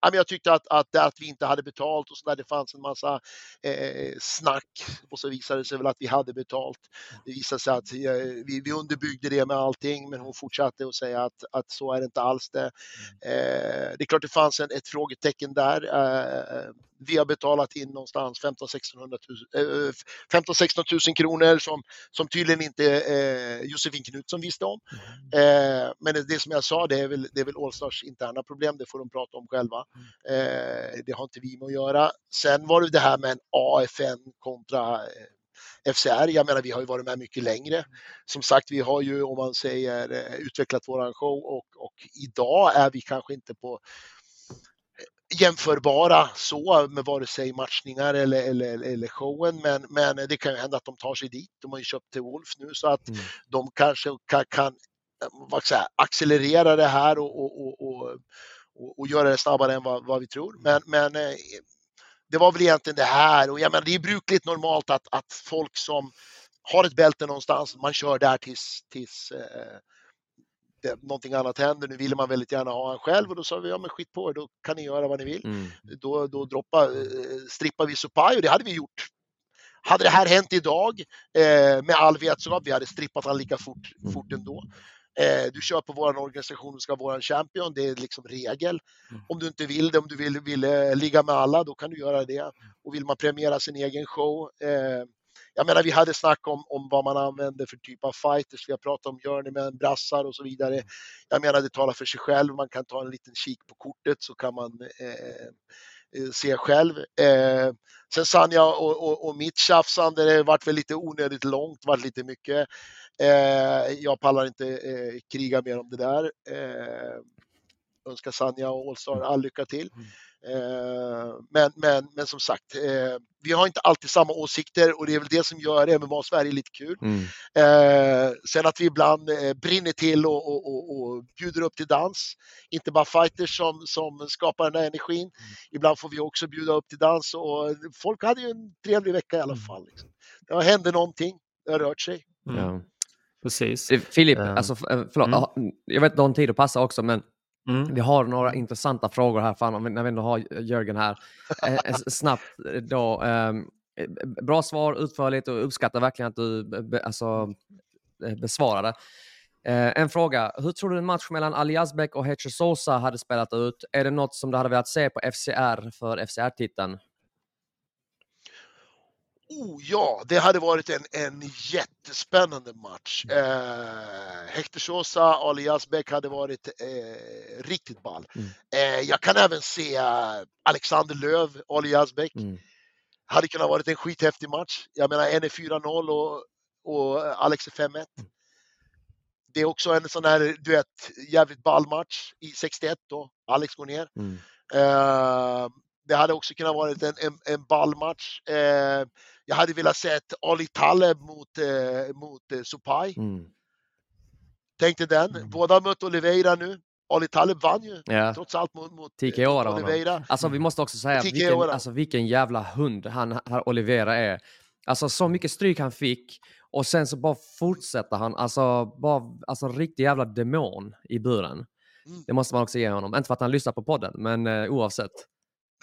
ja, men jag tyckte att, att, att vi inte hade betalt och så där, det fanns en massa eh, snack och så visade det sig väl att vi hade betalt. Det visade sig att eh, vi, vi underbyggde det med allting men hon fortsatte att säga att, att så är det inte alls det. Eh, det är klart det fanns en, ett frågetecken där. Vi har betalat in någonstans 15 16 000, eh, 15 16 000 kronor som, som tydligen inte eh, Josefin Knutsson visste om. Eh, men det, som jag sa, det är väl, det är väl Allstars interna problem, det får de prata om själva. Eh, det har inte vi med att göra. Sen var det det här med en AFN kontra eh, FCR. Jag menar, vi har ju varit med mycket längre. Som sagt, vi har ju, om man säger, eh, utvecklat våran show och, och idag är vi kanske inte på jämförbara så med vare sig matchningar eller, eller, eller showen, men, men det kan ju hända att de tar sig dit. De har ju köpt till Wolf nu så att mm. de kanske kan, kan vad säga, accelerera det här och, och, och, och, och göra det snabbare än vad, vad vi tror. Men, men eh, det var väl egentligen det här och jag menar, det är brukligt normalt att, att folk som har ett bälte någonstans, man kör där tills, tills eh, det, någonting annat händer. Nu ville man väldigt gärna ha han själv och då sa vi ja men skit på er, då kan ni göra vad ni vill. Mm. Då, då droppa, eh, strippar vi Supai och det hade vi gjort. Hade det här hänt idag eh, med all vetskap, vi hade strippat han lika fort, mm. fort ändå. Eh, du kör på vår organisation och ska vara en champion, det är liksom regel. Mm. Om du inte vill det, om du vill, vill eh, ligga med alla, då kan du göra det. Och vill man premiera sin egen show, eh, jag menar, vi hade snack om, om vad man använder för typ av fighters. Vi har pratat om journeyman, brassar och så vidare. Mm. Jag menar, det talar för sig själv. Man kan ta en liten kik på kortet så kan man eh, eh se själv. Eh, sen Sanja och, och, och mitt tjafsande, det varit väl lite onödigt långt, varit lite mycket. Eh, jag pallar inte eh, kriga mer om det där. Eh, önskar Sanja och Allstar all lycka till. Mm. Eh, men, men, men som sagt, eh, vi har inte alltid samma åsikter och det är väl det som gör MMA Sverige lite kul. Mm. Eh, sen att vi ibland brinner till och, och, och, och, bjuder upp till dans. Inte bara fighters som, som skapar den här energin. Mm. Ibland får vi också bjuda upp till dans och folk hade ju en trevlig vecka i alla mm. fall. Liksom. Det hände någonting, det har rört sig. Mm. Ja, precis. Filip, alltså, förlåt, mm. jag vet att du har en tid att passa också, men Mm. Vi har några intressanta frågor här, fan, när vi ändå har Jörgen här. Eh, eh snabbt eh, då. Eh, bra svar, utförligt och uppskattar verkligen att du be, alltså, besvarade. Eh, en fråga. Hur tror du en match mellan Ali Azbek och Heche Sosa hade spelat ut? Är det något som du hade velat se på FCR för FCR-titeln? Oh ja, det hade varit en, en jättespännande match. Mm. Eh, Hector Sosa, Ali Asbäck hade varit eh, riktigt ball. Mm. Eh, jag kan även se Alexander Löv, Ali Asbäck. Mm. Hade kunnat varit en skithäftig match. Jag menar, en är 4-0 och, och Alex är 5-1. Mm. Det är också en sån här, du vet, jävligt ball match i 61 då. Alex går ner. Mm. Eh, det hade också kunnat vara en, en, en ballmatch. Eh, jag hade velat se Ali Taleb mot, eh, mot eh, Supai. Mm. Tänkte den. Mm. Båda har mött Oliveira nu. Ali Taleb vann ju ja. trots allt mot, mot TKO eh, Oliveira. Alltså vi måste också säga vilken, alltså, vilken jävla hund han, han Oliveira är. Alltså så mycket stryk han fick och sen så bara fortsätter han, alltså bara, alltså riktig jävla demon i buren. Mm. Det måste man också ge honom. Inte för att han lyssnar på podden, men eh, oavsett.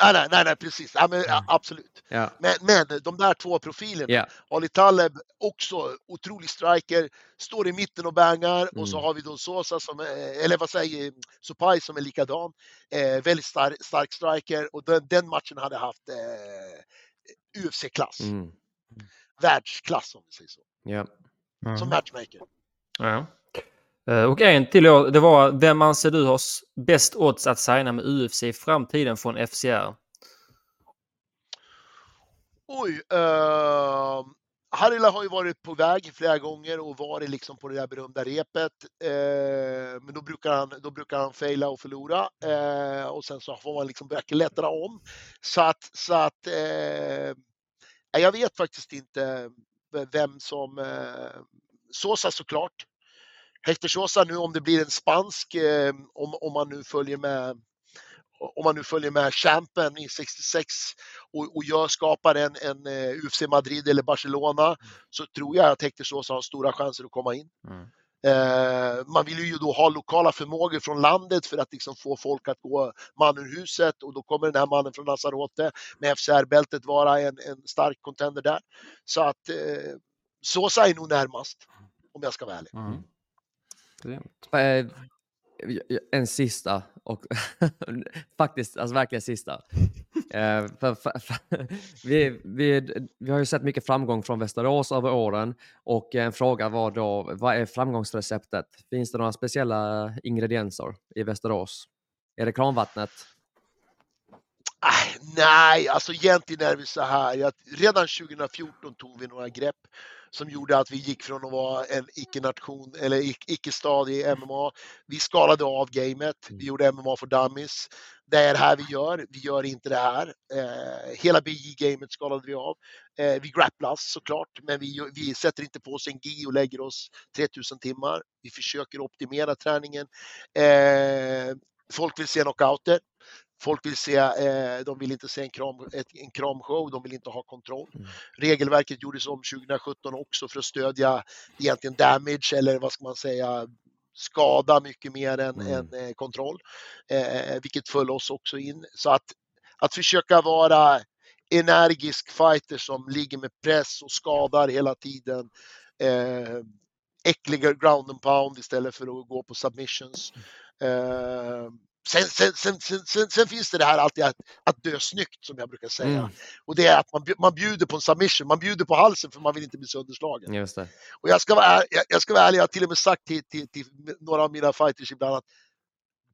Nej, nej, nej, nej precis. Ja, men, ja, absolut. Ja. Men, men de där två profilerna, yeah. Ali Taleb också otrolig striker, står i mitten och bangar mm. och så mm. har vi då Sosa som, eller vad säger Supai som är likadan. Eh, väldigt star stark striker och den, den matchen hade haft eh, UFC-klass. Mm. Världsklass om vi säger så. Yeah. Mm. Som matchmaker. Ja. Eh, och en till år, det var vem anser du har bäst odds att signa med UFC i framtiden från FCR? Oj, uh, Harila har ju varit på väg flera gånger och varit liksom på det där berömda repet. Uh, men då brukar han, då brukar han faila och förlora uh, och sen så får man liksom börja klättra om. Så att, så att jag vet faktiskt inte vem som Sosa såklart Hector Sosa nu om det blir en spansk, eh, om, om man nu följer med om man nu följer med champen i 66 och, och jag skapar en, en eh, UFC Madrid eller Barcelona mm. så tror jag att Hector Sosa har stora chanser att komma in. Mm. Uh, man vill ju då ha lokala förmågor från landet för att liksom få folk att gå man ur huset och då kommer den här mannen från Lanzarote med FCR-bältet vara en, en stark contender där. Så att uh, Sosa är nog närmast om jag ska vara ärlig. Mm. Eh, en sista och faktiskt, alltså verkligen sista. Eh, för, för, för, vi, vi, vi har ju sett mycket framgång från Västerås över åren och en fråga var då, vad är framgångsreceptet? Finns det några speciella ingredienser i Västerås? Är det kranvattnet? Nej, alltså egentligen är det så här. Att redan 2014 tog vi några grepp som gjorde att vi gick från att vara en icke-nation eller icke-stad i MMA. Vi skalade av gamet. Vi gjorde MMA för dummies. Det är det här vi gör. Vi gör inte det här. Eh, hela BJ-gamet skalade vi av. Eh, vi grapplas såklart, men vi, vi sätter inte på oss en gi och lägger oss 3000 timmar. Vi försöker optimera träningen. Eh, folk vill se knockouter. Folk vill se, eh, de vill inte se en, kram, ett, en kramshow, de vill inte ha kontroll. Mm. Regelverket gjordes om 2017 också för att stödja egentligen damage eller vad ska man säga, skada mycket mer än, mm. än eh, kontroll. Eh, vilket föll oss också in. Så att, att försöka vara energisk fighter som ligger med press och skadar hela tiden. Eh, äckliga ground and pound istället för att gå på submissions. Eh, Sen, sen, sen, sen, finns det det här alltid att, att dö snyggt som jag brukar säga. Mm. Och det är att man, man bjuder på en submission, man bjuder på halsen för man vill inte bli sönderslagen. Just det. Och jag ska, vara, jag, jag ska vara ärlig, jag har till och med sagt till, till, till några av mina fighters ibland att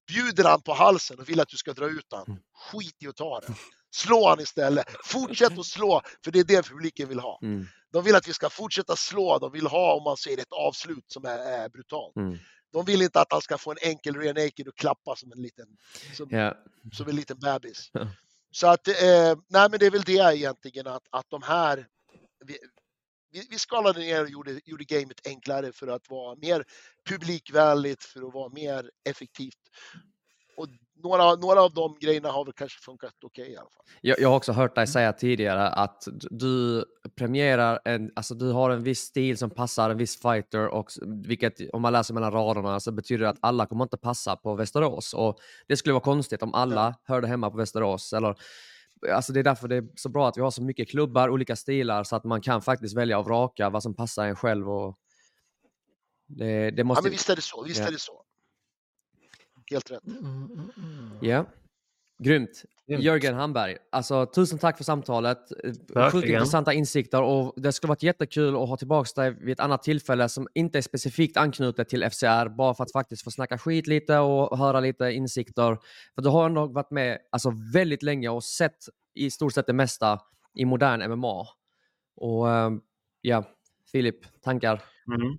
bjuder han på halsen och vill att du ska dra ut han, mm. skit i att ta den. Slå han istället. Fortsätt att slå, för det är det publiken vill ha. Mm. De vill att vi ska fortsätta slå, de vill ha, om man säger ett avslut som är, är brutalt. Mm. De vill inte att han ska få en enkel rear naked och klappa som en liten, som, yeah. som en liten bebis. Så att, eh, nej men det är väl det egentligen att, att de här, vi, vi, skalade ner och gjorde, gjorde gamet enklare för att vara mer publikvänligt, för att vara mer effektivt. Och några, några av de grejerna har väl kanske funkat okej okay, i alla fall. Jag, jag, har också hört dig säga tidigare att du premierar en, alltså du har en viss stil som passar en viss fighter och vilket om man läser mellan raderna så betyder det att alla kommer inte passa på Västerås och det skulle vara konstigt om alla ja. hörde hemma på Västerås eller Alltså det är därför det är så bra att vi har så mycket klubbar, olika stilar så att man kan faktiskt välja och vraka vad som passar en själv. Och det, det måste... Ja, men visst är det så. Visst ja. är det så helt rätt. Mm, mm, mm, ja, grymt. Grymt. Jörgen Hamberg, alltså, tusen tack för samtalet. Verkligen. Sjukt intressanta insikter och det skulle varit jättekul att ha tillbaka dig vid ett annat tillfälle som inte är specifikt anknutet till FCR, bara för att faktiskt få snacka skit lite och höra lite insikter. För du har ändå varit med alltså, väldigt länge och sett i stort sett det mesta i modern MMA. Och uh, ja, Filip, tankar? Mm.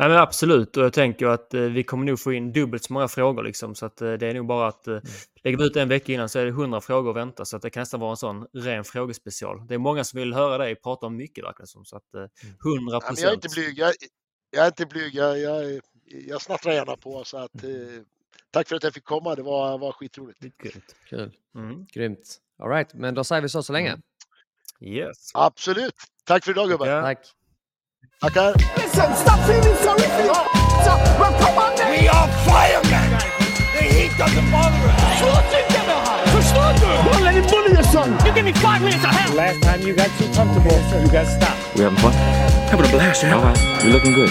Nej, men absolut, och jag tänker att eh, vi kommer nog få in dubbelt så många frågor. Liksom, så att, eh, det är nog bara att eh, mm. lägger vi ut en vecka innan så är det hundra frågor att vänta. Så att det kan nästan vara en sån ren frågespecial. Det är många som vill höra dig prata om mycket verkar som. Så att eh, mm. procent. Jag är inte blyg. Jag, jag är inte blyg. Jag, jag, jag snattrar gärna på. Så att, eh, tack för att jag fick komma. Det var, var skitroligt. Grymt. Kul. Mm. Grymt. All right, men då säger vi så så länge. Mm. Yes. Absolut. Tack för idag gubbar. Tack. Tackar. Listen, stop feeling sorry for you. Well, come on then. We are firemen. The heat doesn't bother us. Slå tycker vi här. Förstår du? Don't let him bully your son. You give me five minutes of hell. Last time you got too comfortable, you got stopped. We having fun? Having a blast, yeah. All right. You're looking good.